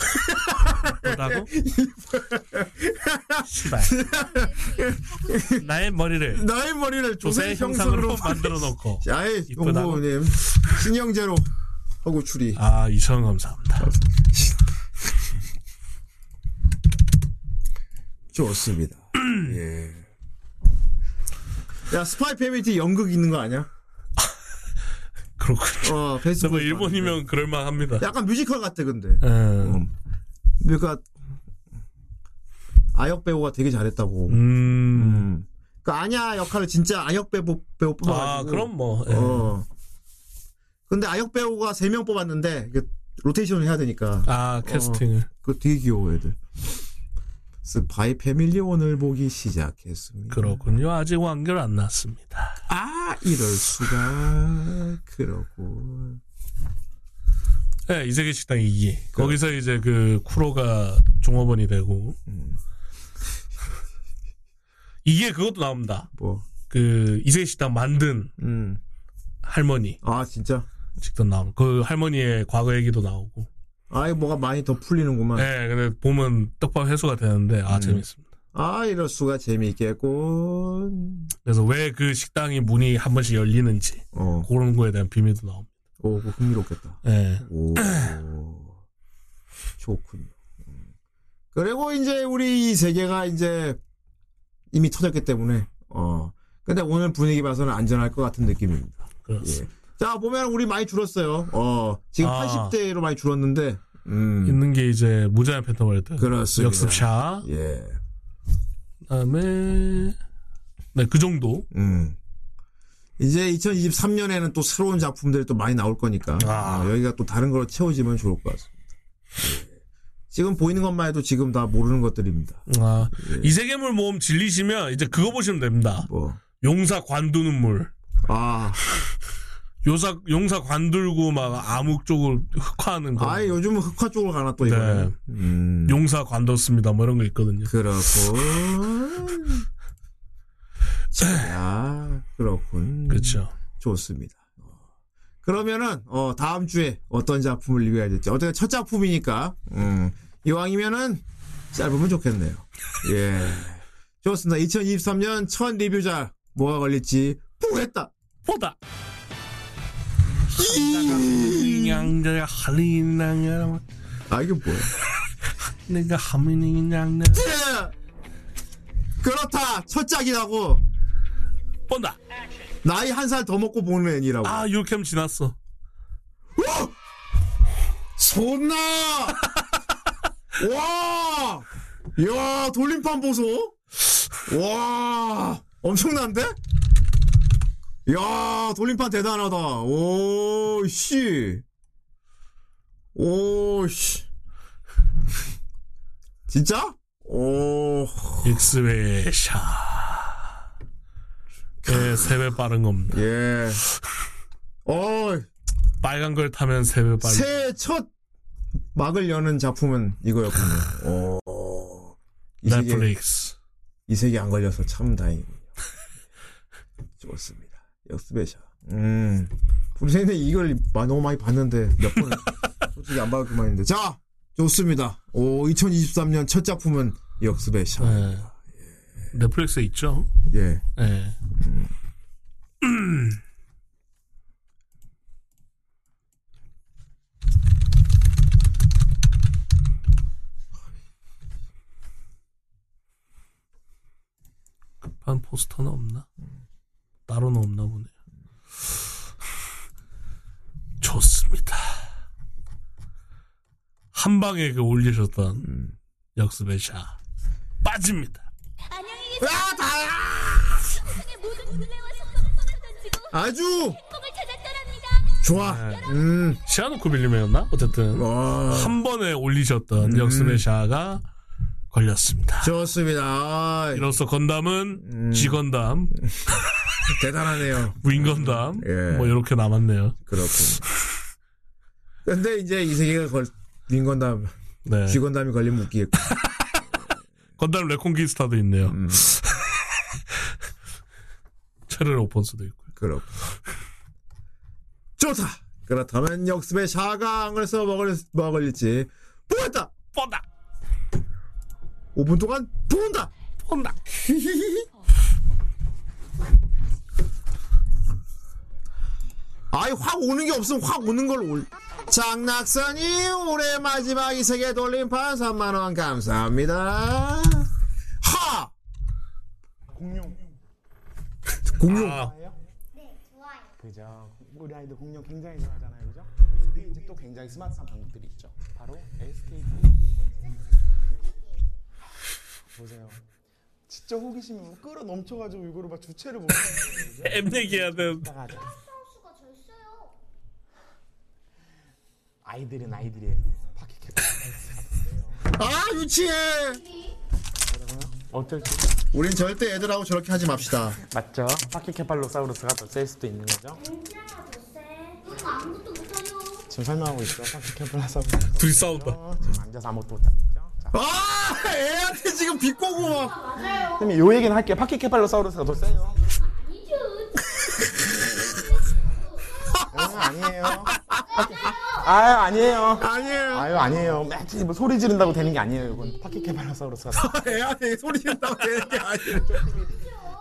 이쁘다고? 시발. 나의 머리를 나의 머리를 조세 형상으로 만들어 놓고. 아이 이쁘다고? 신형제로 하고 추리 아, 2,000원 감사합니다. (laughs) 좋습니다 (clears throat) 예. 야 스파이 패밀리 연극 있는 거 아니야? (laughs) 그렇군요. 어 저거 일본이면 그럴만 합니다. 약간 뮤지컬 같아 근데 음. 그러니까 아역 배우가 되게 잘했다고 음. 음. 그 아냐 역할을 진짜 아역 배우 배우 뽑아가지고 아, 그럼 뭐. 예. 어 근데 아역 배우가 3명 뽑았는데 그 로테이션을 해야 되니까 아, 캐스팅을. 그 되게 귀여워 애들 스파이 패밀리 오늘 보기 시작했습니다 그렇군요. 아직 완결 안 났습니다. 아 이럴 수가 그러고 네, 이세계 식당 2기. 거기서 이제 그 쿠로가 종업원이 되고. (laughs) 이게 그것도 나옵니다. 뭐 그 이세계 식당 만든 음. 할머니 아 진짜 직접 나오고 그 할머니의 과거 얘기도 나오고. 아이 뭐가 많이 더 풀리는구만 네, 근데 보면 떡밥 해소가 되는데 아 재밌습니다. 아 이럴 수가 재미있겠군 그래서 왜 그 식당이 문이 한 번씩 열리는지 어 그런 거에 대한 비밀도 나옵니다. 오, 흥미롭겠다. 네. 오, 좋군요. 음. 그리고 이제 우리 이 세계가 이제 이미 터졌기 때문에, 어. 근데 오늘 분위기 봐서는 안전할 것 같은 느낌입니다. 그렇습니다. 예. 자, 보면 우리 많이 줄었어요. 어, 지금 아. 80대로 많이 줄었는데, 음. 있는 게 이제 무자연 팬텀월드 그렇습니다. 역습샷 예. 그다음에 네 그 정도 음. 이제 2023년에는 또 새로운 작품들이 또 많이 나올 거니까, 아. 어, 여기가 또 다른 걸로 채워지면 좋을 것 같습니다. 예. 지금 보이는 것만 해도 지금 다 모르는 것들입니다. 아, 이세계물 모험 질리시면 이제 그거 보시면 됩니다. 뭐. 용사 관두는 물. 아, 요사 용사 관들고 막 암흑 쪽을 흑화하는 거. 아예 요즘은 흑화 쪽으로 가나 또 네. 이거는. 음, 용사 관뒀습니다. 뭐 이런 거 있거든요. 그렇군. 자, 그렇군. 그렇죠. 좋습니다. 어. 그러면은 어, 다음 주에 어떤 작품을 리뷰해야 될지 어떻게 첫 작품이니까 음, 이왕이면은 짧으면 좋겠네요. 예, 좋습니다. 2023년 첫 리뷰작 뭐가 걸릴지 뿌했다. 보다. 양자 할리낭 아 이게 뭐야? (laughs) 내가 예! 그렇다 첫 짝이라고 본다. 나이 한 살 더 먹고 보는 애니라고. 아 유캠 지났어. 손나! (laughs) 와! 야, 돌림판 보소? 와! 엄청난데? 야, 돌림판 대단하다. 오, 씨. 오, 씨. (laughs) 진짜? 오, 익스웨 샤. 예, 세배 빠른 겁니다. 예. 어, 빨간 걸 타면 세배 빠른. 새해 첫 막을 여는 작품은 이거였군요. 오. 이 세계, 넷플릭스. 이 세계 안 걸려서 참 다행이군요. (laughs) 좋습니다. 역스베샤. 음. 우리 세대 이걸 마- 너무 많이 봤는데 몇 번, (laughs) 솔직히 안 봐도 그만인데. 자! 좋습니다. 오, 2023년 첫 작품은 역스베샤. 네. 넷플릭스에 있죠. 예. 예. 급한 포스터는 없나? 따로는 없나 보네요. (sighs) 좋습니다. 한 방에 그 올리셨던 역습의 샤 빠집니다. 안녕히 계세요. 아, 다야! 아주. 좋아. 음. 시아노크 빌리면였나? 어쨌든 와. 한 번에 올리셨던 역습의 샤가 걸렸습니다. 좋습니다. 아, 이로써 건담은 G건담, (laughs) 대단하네요. 윈건담 예. 뭐 이렇게 남았네요. 그렇군. 근데 이제 이 세계가 걸, 윈건담, 네. 쥐건담이 걸리면 웃기겠고. (laughs) 건담 레콘기스타도 있네요. 음. 체르 오펀스도 있고. 그렇고. 좋다! 그렇다면 역습의 샤강을 써 먹을, 뭐가 걸릴지, 보았다! 뻔다 5분 동안 본다! 뻔다. (laughs) 아이, 확 오는 게 없으면 확 오는 걸 올. 장낙선이 올해 마지막 이 세계 돌림판 3만원 감사합니다. 하! 공룡. 공룡. 아, 그죠. 우리 아이들 공룡 굉장히 좋아하잖아요, 그죠? 그게 이제 또 굉장히 스마트한 방법들이 있죠. 바로 SKT. 보세요. 진짜 호기심이 막 끌어 넘쳐가지고 이거를 막 주체를 못. 엠 (laughs) 얘기해야 되는데. 이따가 하자. 아이들은 아이들이에요. 캡 아, 유치해! 어쩔지 우린 절대 애들하고 저렇게 하지 맙시다. 맞죠? 파키케팔로사우루스가 더 셀 수도 있는 거죠. 지금 설명하고 있죠. 파키케팔로사우루스. 둘이 싸운다. 지금 앉아서 아무것도 못하고 있죠. 자, 아, 애한테 지금 비꼬고 막. 선생님 요 얘기는 할게요. 파키케팔로사우루스가 더 세요. 응, 아니에요. 아유 아니에요. 아니에요. 아유 아니에요. 매지 뭐 소리 지른다고 되는 게 아니에요. 이건 파키케팔로사우루스가. 더- 애한테 소리 지른다고 되는 게 아니에요.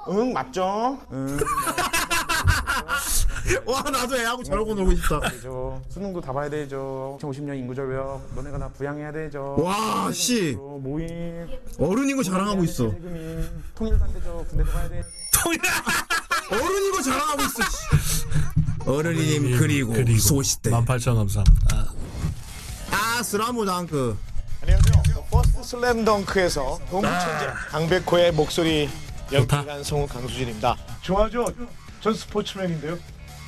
응 맞죠? 응 (laughs) 와, 나도 애하고 저러고 놀고 싶다. 되죠. 수능도 다 봐야 되죠. 2050년 인구절벽 너네가 다 부양해야 되죠. 와, 씨. 모임 어른인 거 자랑하고 있어. 통일도 안 되죠. 군대도 가야 돼. (laughs) 어른인 거 자랑하고 있어. 씨. 어른이님 그리고, 소시대. 18,000 감사합니다. 아, 스라무당크. 안녕하세요. 퍼스트 슬램덩크에서 농구천재 강백호의 목소리 연기한 성우 강수진입니다. 좋아하죠? 전 스포츠맨인데요.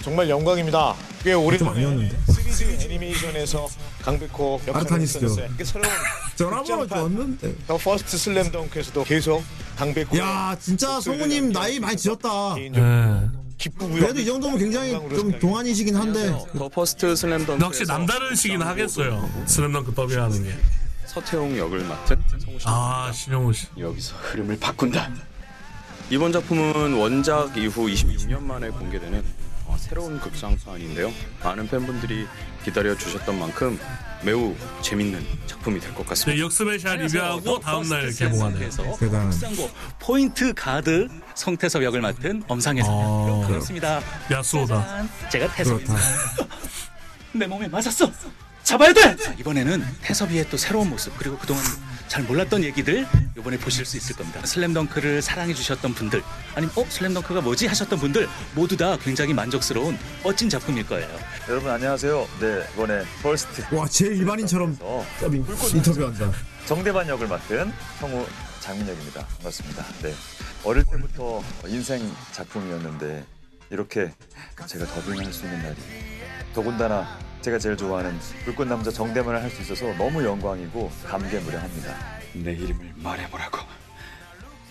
정말 영광입니다. 꽤 오랜만에 아니었는데. 3D 애니메이션에서 강백호 역할을. 이게 새로운 (laughs) 전화번호 줬는데. 더 퍼스트 슬램덩크에서도 계속 강백호 야, 진짜 성우님 나이 많이 지었다. 예. 기쁘고요. 그래도 이 정도면 굉장히 좀 동안이시긴 한데. 더 퍼스트 슬램덩크 역시 남다르시긴 하겠어요. 슬램덩크 더빙하는 게. 서태웅 역을 맡은 성우 씨 아, 신영우 씨. 여기서 흐름을 바꾼다. 이번 작품은 원작 이후 26년 만에 공개되는 어, 새로운 극장판인데요. 많은 팬분들이 기다려 주셨던 만큼 매우 재밌는 작품이 될 것 같습니다. 네, 역스페셜 리뷰하고 다음날 개봉하네요. 대단한. 고 포인트 가드 성태섭 역을 맡은 엄상혜입니다. 아, 그렇습니다. 야수오다. 짠, 제가 태섭입니다. (laughs) 내 몸에 맞았어. 잡아야 돼. 자, 이번에는 태섭이의 또 새로운 모습 그리고 그동안 잘 몰랐던 얘기들 이번에 보실 수 있을 겁니다. 슬램덩크를 사랑해 주셨던 분들 아니면 어 슬램덩크가 뭐지 하셨던 분들 모두 다 굉장히 만족스러운 멋진 작품일 거예요. 여러분 안녕하세요. 네 이번에 퍼스트 와, 제일 일반인처럼 어, 더빙 인터뷰한다. 정대만 역을 맡은 성우 장민혁입니다. 반갑습니다. 네 어릴 때부터 인생 작품이었는데 이렇게 제가 더빙할 수 있는 날이 더군다나 제가 제일 좋아하는 불꽃 남자 정대만을 할 수 있어서 너무 영광이고 감개무량합니다. 내 이름을 말해보라고.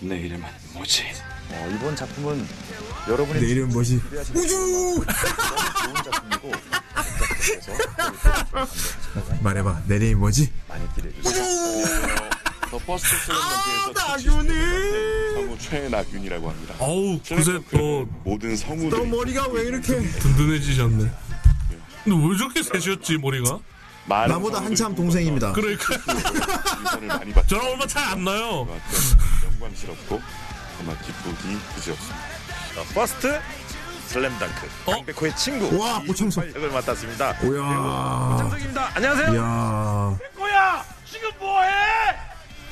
내 이름은 뭐지? 어, 이번 작품은 여러분이 내 이름 뭐지? 우주! 좋은 작품이고 말해봐, 내 이름이 뭐지? 많이 기대해 주세요. 더 퍼스트 아, 슬램 덩크에서 낙윤이! 성우 최낙윤이라고 합니다. 어우, 그새 또 모든 너 성우들이 머리가 왜 이렇게. 든든해지셨네. 근데 왜 저렇게 세셨지, 머리가? 많은 나보다 성우들이 한참 동생입니다. 그러니까. 인사를 많이 받죠. 저랑 얼마 차이 안 나요. 영광스럽고 정말 기쁘기 그지없습니다. 더 퍼스트 슬램덩크 어? 강백호의 친구 와. 이승철 역을 맡았습니다. 오야. 장석입니다. 안녕하세요. 이야. 뭐야? 지금 뭐해?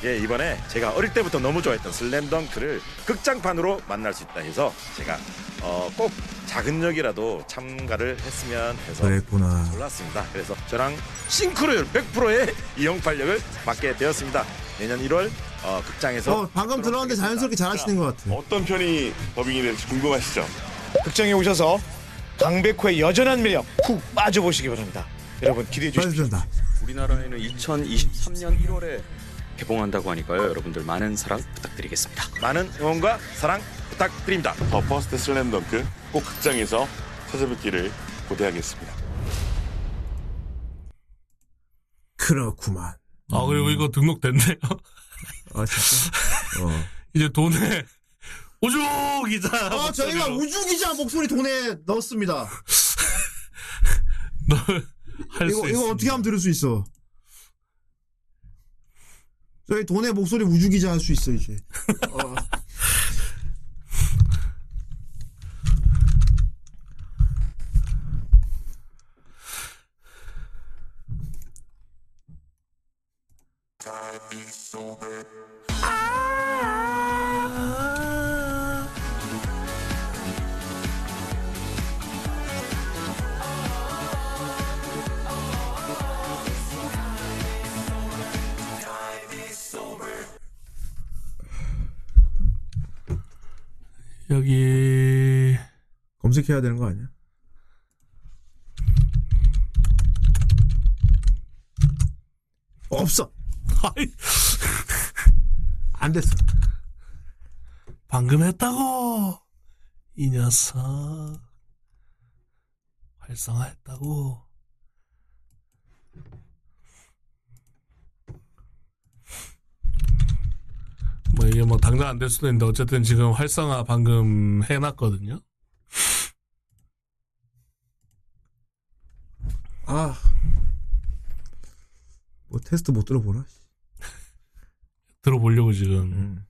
예, 이번에 제가 어릴 때부터 너무 좋아했던 슬램덩크를 극장판으로 만날 수 있다 해서 제가 어, 꼭 작은 역이라도 참가를 했으면 해서 그랬구나. 골랐습니다. 그래서 저랑 싱크로율 100%의 이영팔 역을 맡게 되었습니다. 내년 1월 어, 극장에서 어, 방금 들었는데 자연스럽게 잘하시는 것 같아. 어떤 편이 더빙이 될지 궁금하시죠? 극장에 오셔서 강백호의 여전한 매력 푹 빠져보시기 바랍니다. 여러분 기대해 주십시오. 빠져준다. 우리나라에는 2023년 1월에 개봉한다고 하니까요. 여러분들 많은 사랑 부탁드리겠습니다. 많은 응원과 사랑 부탁드립니다. 더 퍼스트 슬램덩크 꼭 극장에서 찾아뵙기를 고대하겠습니다. 그렇구만. 아, 그리고 이거 등록됐네요. 아, 진짜? 어. (laughs) 이제 돈에 (laughs) 우주 기자. 아, 저희가 목소리로 우주 기자 목소리 돈에 넣었습니다. (laughs) 할수 이거, 있습니다. 이거 어떻게 하면 들을 수 있어? 저희 돈의 목소리 우주 기자 할 수 있어, 이제. 어. 여기 검색해야 되는 거 아니야? 없어. 아이, (laughs) 안 됐어. 방금 했다고 이 녀석 활성화했다고 뭐 이게 뭐 당장 안 될 수도 있는데 어쨌든 지금 활성화 방금 해놨거든요. 아. 뭐 테스트 못 들어보나? 들어보려고 지금. 음.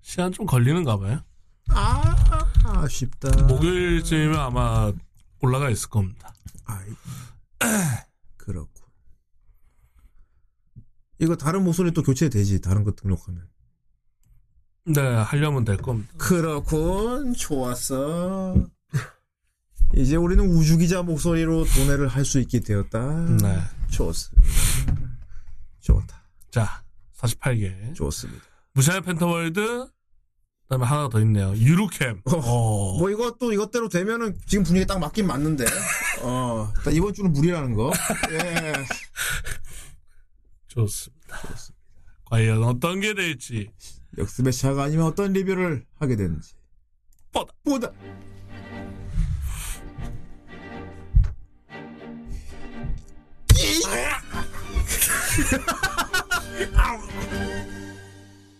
시간 좀 걸리는가 봐요. 아, 아쉽다. 목요일쯤이면 아마 올라가 있을 겁니다. 아이, (clears throat) 그렇고. 이거 다른 목소리 또 교체되지, 다른 거 등록하면. 네, 하려면 될 겁니다. 그렇군, 좋았어. 이제 우리는 우주기자 목소리로 도내를 할 수 있게 되었다. 네. 좋습니다. 좋다. 자, 48개. 좋습니다. 무샤의 펜터월드, 그 다음에 하나 더 있네요. 유루캠. 어. 뭐 이것도 이것대로 되면은 지금 분위기 딱 맞긴 맞는데. 어, 이번 주는 무리라는 거. 예. (laughs) 좋습니다. 과연 어떤 게 될지. 역습의 차가 아니면 어떤 리뷰를 하게 되는지. 뻗다. 보다. (laughs)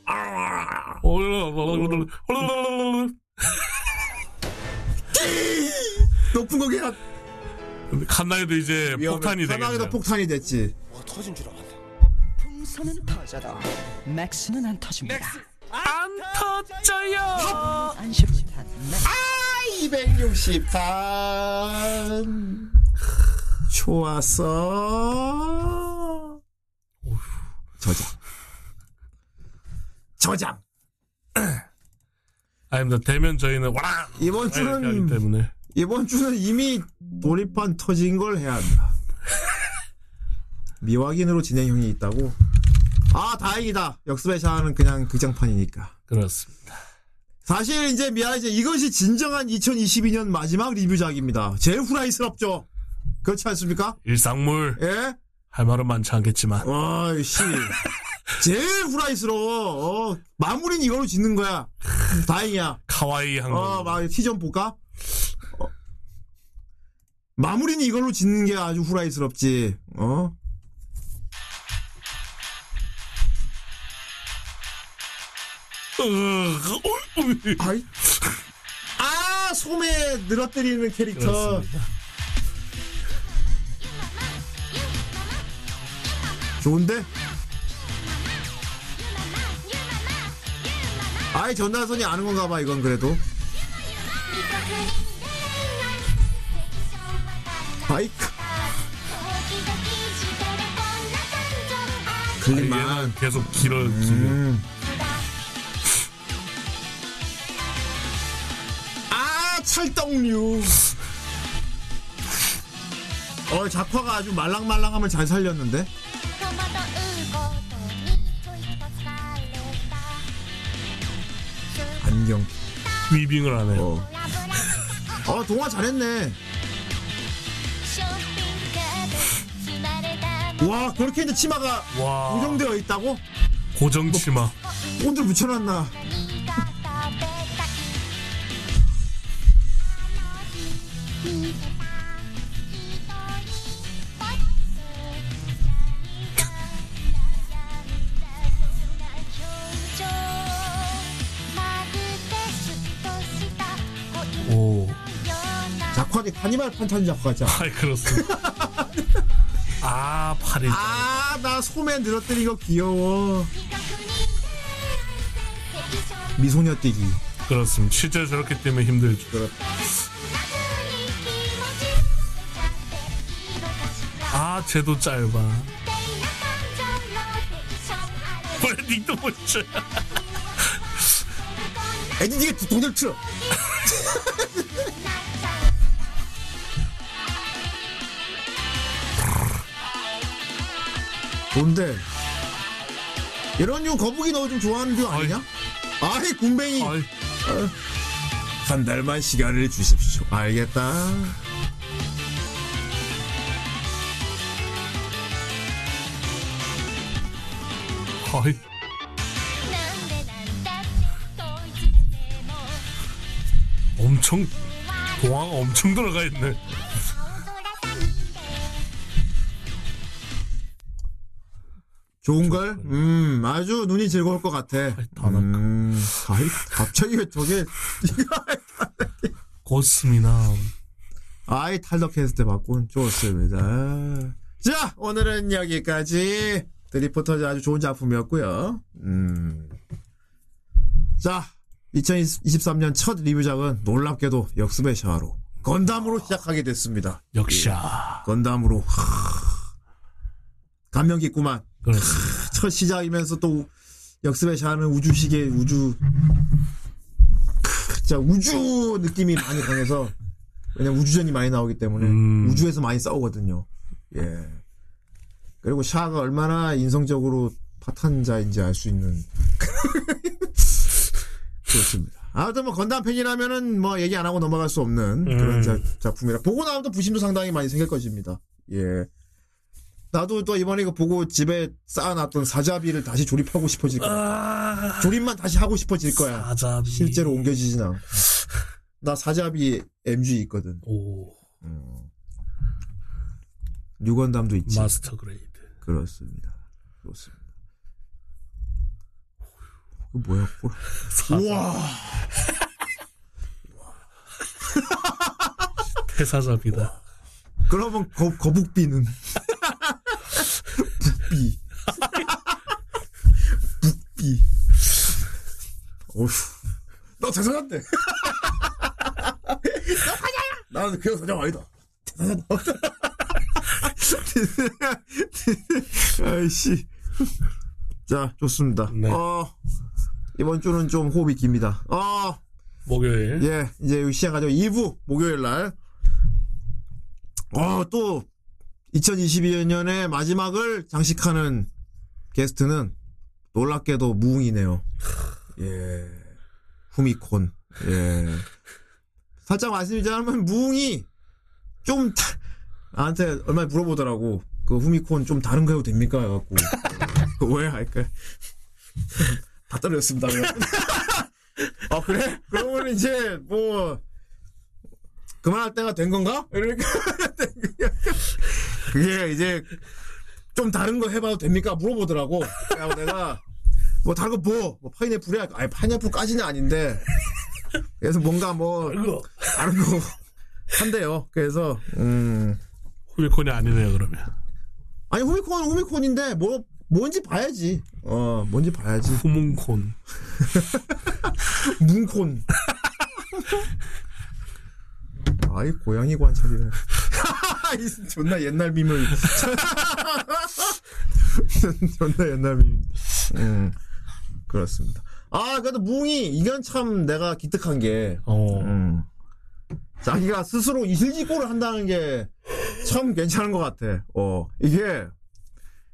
(laughs) 높은 거기야. 칸나에도 이제 폭탄이 하나에도 되겠네요. 폭탄이 됐지. 터진 줄 알았네. 풍선은 터져도 맥스는 안 터집니다. 안 터져요. 안심탄 아, 260단. 좋았어. 저장. 저장. 아닙니다. 되면 저희는 와라. 이번 주는 때문에. 이번 주는 이미 돌입한 터진 걸 해야 한다. 미확인으로 진행형이 있다고. 아 다행이다. 역습의 샤는 그냥 극장판이니까. 그렇습니다. 사실 이제 미안하지 이것이 진정한 2022년 마지막 리뷰작입니다. 제일 후라이스럽죠. 그렇지 않습니까? 일상물. 예? 할 말은 많지 않겠지만. 와씨 제일 후라이스러워. 어, 마무리는 이걸로 짓는 거야. 다행이야. 카와이한 어, 거. 막 티 좀 볼까? 어. 마무리는 이걸로 짓는 게 아주 후라이스럽지. 어? 아이. 아, 소매 늘어뜨리는 캐릭터. 그렇습니다. 좋은데? 아이, 전나선이 아는 건가 봐, 이건 그래도. 아이, 클립만. 계속 길어, 길어. 음. 아, 찰떡류. 어, 작화가 아주 말랑말랑함을 잘 살렸는데? 안경. 위빙을 하네. 어. 어, 동화 잘했네. 와, 그렇게 이제 치마가 와. 고정되어 있다고? 고정 치마. 온들 붙여놨나? 오. 작화니 카니발 판타지 작화 같지 않아? 아이, 그렇습니다. 아, 팔이. 아, 나 소매 늘어뜨린 거 귀여워. 미소녀 뛰기. 그렇습니다. 실제로 저렇게 뛰면 힘들죠. 아, 쟤도 짧아. 왜 닉도 못 쳐? 에디디가 돈을 틀어. (laughs) 뭔데? 이런 류 거북이 너 좀 좋아하는 류 아니냐? 아이 군뱅이. 어. 한 달만 시간을 주십시오. 조- 알겠다. 허이. 엄청 동화가 엄청 들어가 있네. 좋은 걸? 음, 아주 눈이 즐거울 것 같아. 음, 아이, 갑자기 왜 저게, (laughs) 고스미나. 아이, 탈덕했을 때 바꾼 좋습니다. 자, 오늘은 여기까지. 드리포터즈 아주 좋은 작품이었고요 음. 자, 2023년 첫 리뷰작은 놀랍게도 역습의 샤로. 건담으로 시작하게 됐습니다. 역시야. 예, 건담으로. 하, 감명 깊구만. 그렇습니다. 첫 시작이면서 또 역습의 샤는 우주시계 우주 크, 진짜 우주 느낌이 많이 강해서 왜냐면 우주전이 많이 나오기 때문에 음. 우주에서 많이 싸우거든요. 예. 그리고 샤가 얼마나 인성적으로 파탄자인지 알 수 있는 (laughs) 좋습니다. 아무튼 뭐 건담 팬이라면은 뭐 얘기 안 하고 넘어갈 수 없는 그런 음. 자- 작품이라 보고 나면 또 부심도 상당히 많이 생길 것입니다. 예. 나도 또 이번에 이거 보고 집에 쌓아놨던 사자비를 다시 조립하고 싶어질 거야. 조립만 다시 하고 싶어질 거야. 사자비. 실제로 옮겨지진 않고. 나 사자비 MG 있거든. 오. 뉴건담도 있지. 마스터 그레이드. 그렇습니다. 좋습니다. 그 뭐야? 홀. 사자. 우와. (laughs) 태사자비다. 그러면 거, 거북비는 (laughs) 북비. 북비. (laughs) 어휴. 너 대사한테. 너 사자야. 나는 그냥 사자 아니다. 대사다. 아이씨. 자, 좋습니다. 네. 어, 이번 주는 좀 호흡이 깁니다. 어, 목요일. 예, 이제 시작하죠. 2부, 목요일 날. 어, 또, 2022년의 마지막을 장식하는 게스트는 놀랍게도 무웅이네요. 예. 후미콘. 예. 살짝 말씀드리자면 무웅이 좀, 다- 나한테 얼마 물어보더라고. 그 후미콘 좀 다른 거 해도 됩니까? 해갖고. 그 (laughs) 왜 할까? (laughs) 다 떨어졌습니다. (laughs) 아, 그래? 그러면 이제, 뭐, 그만할 때가 된 건가? 이러니까. (laughs) 그게 이제, 좀 다른 거 해봐도 됩니까? 물어보더라고. 그래서 내가, 뭐, 다른 거 뭐? 뭐, 파인애플이야? 아니, 파인애플까지는 아닌데. 그래서 뭔가 뭐, 다른 거 한대요. 그래서, 음. 후미콘이 아니네요, 그러면. 아니, 후미콘은 후미콘인데, 뭐, 뭔지 봐야지. 어, 뭔지 봐야지. 후문콘. (laughs) 문콘. 아이, 고양이 관찰이네. (laughs) 이 존나 옛날 밈을. (laughs) 존나 옛날 밈. 음, 그렇습니다. 아, 그래도 뭉이, 이건 참 내가 기특한 게, 어. 음, 자기가 스스로 이실직고를 한다는 게 참 괜찮은 것 같아. 어, 이게,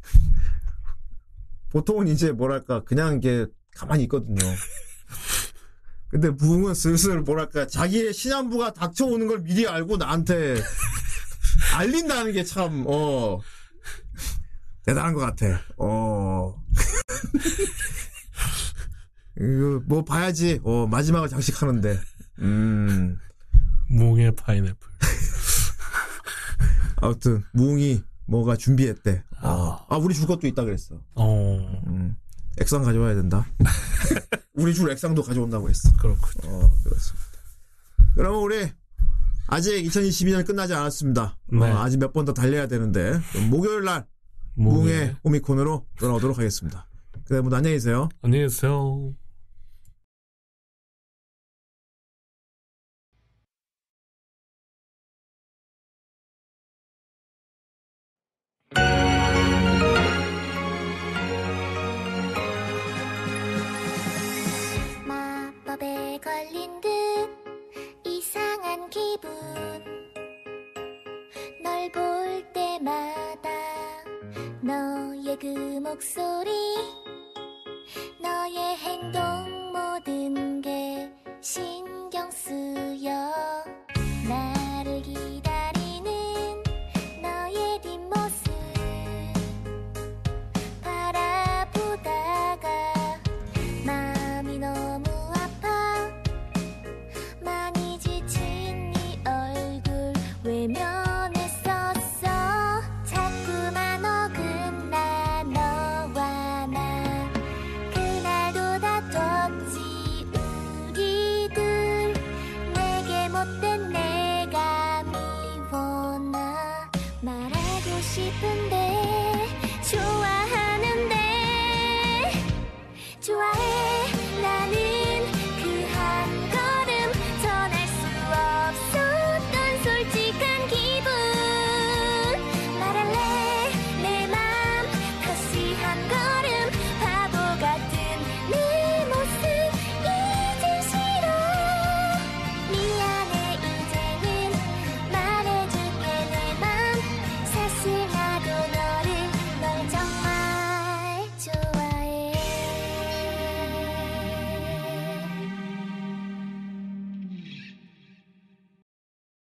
(laughs) 보통은 이제 뭐랄까, 그냥 이게 가만히 있거든요. 근데 무웅은 슬슬 뭐랄까, 자기의 신안부가 닥쳐오는 걸 미리 알고 나한테 (laughs) 알린다는 게 참, 어, 대단한 것 같아. 어. (laughs) 이거 뭐 봐야지. 어, 마지막을 장식하는데. 음. 뭉의 파인애플. 아무튼 무웅이 뭐가 준비했대. 어. 아, 우리 줄 것도 있다 그랬어. 어. 음. 액상 가져와야 된다. (laughs) 우리 줄 액상도 가져온다고 했어. 그렇군요. 어, 그렇습니다. 그러면 우리 아직 2022년 끝나지 않았습니다. 네. 어, 아직 몇 번 더 달려야 되는데 목요일 날 무웅의 오미콘으로 돌아오도록 하겠습니다. 그래, 뭐 안녕히 계세요. 안녕히 계세요. 그 목소리. 너의 행동 모든 게 신경 쓰여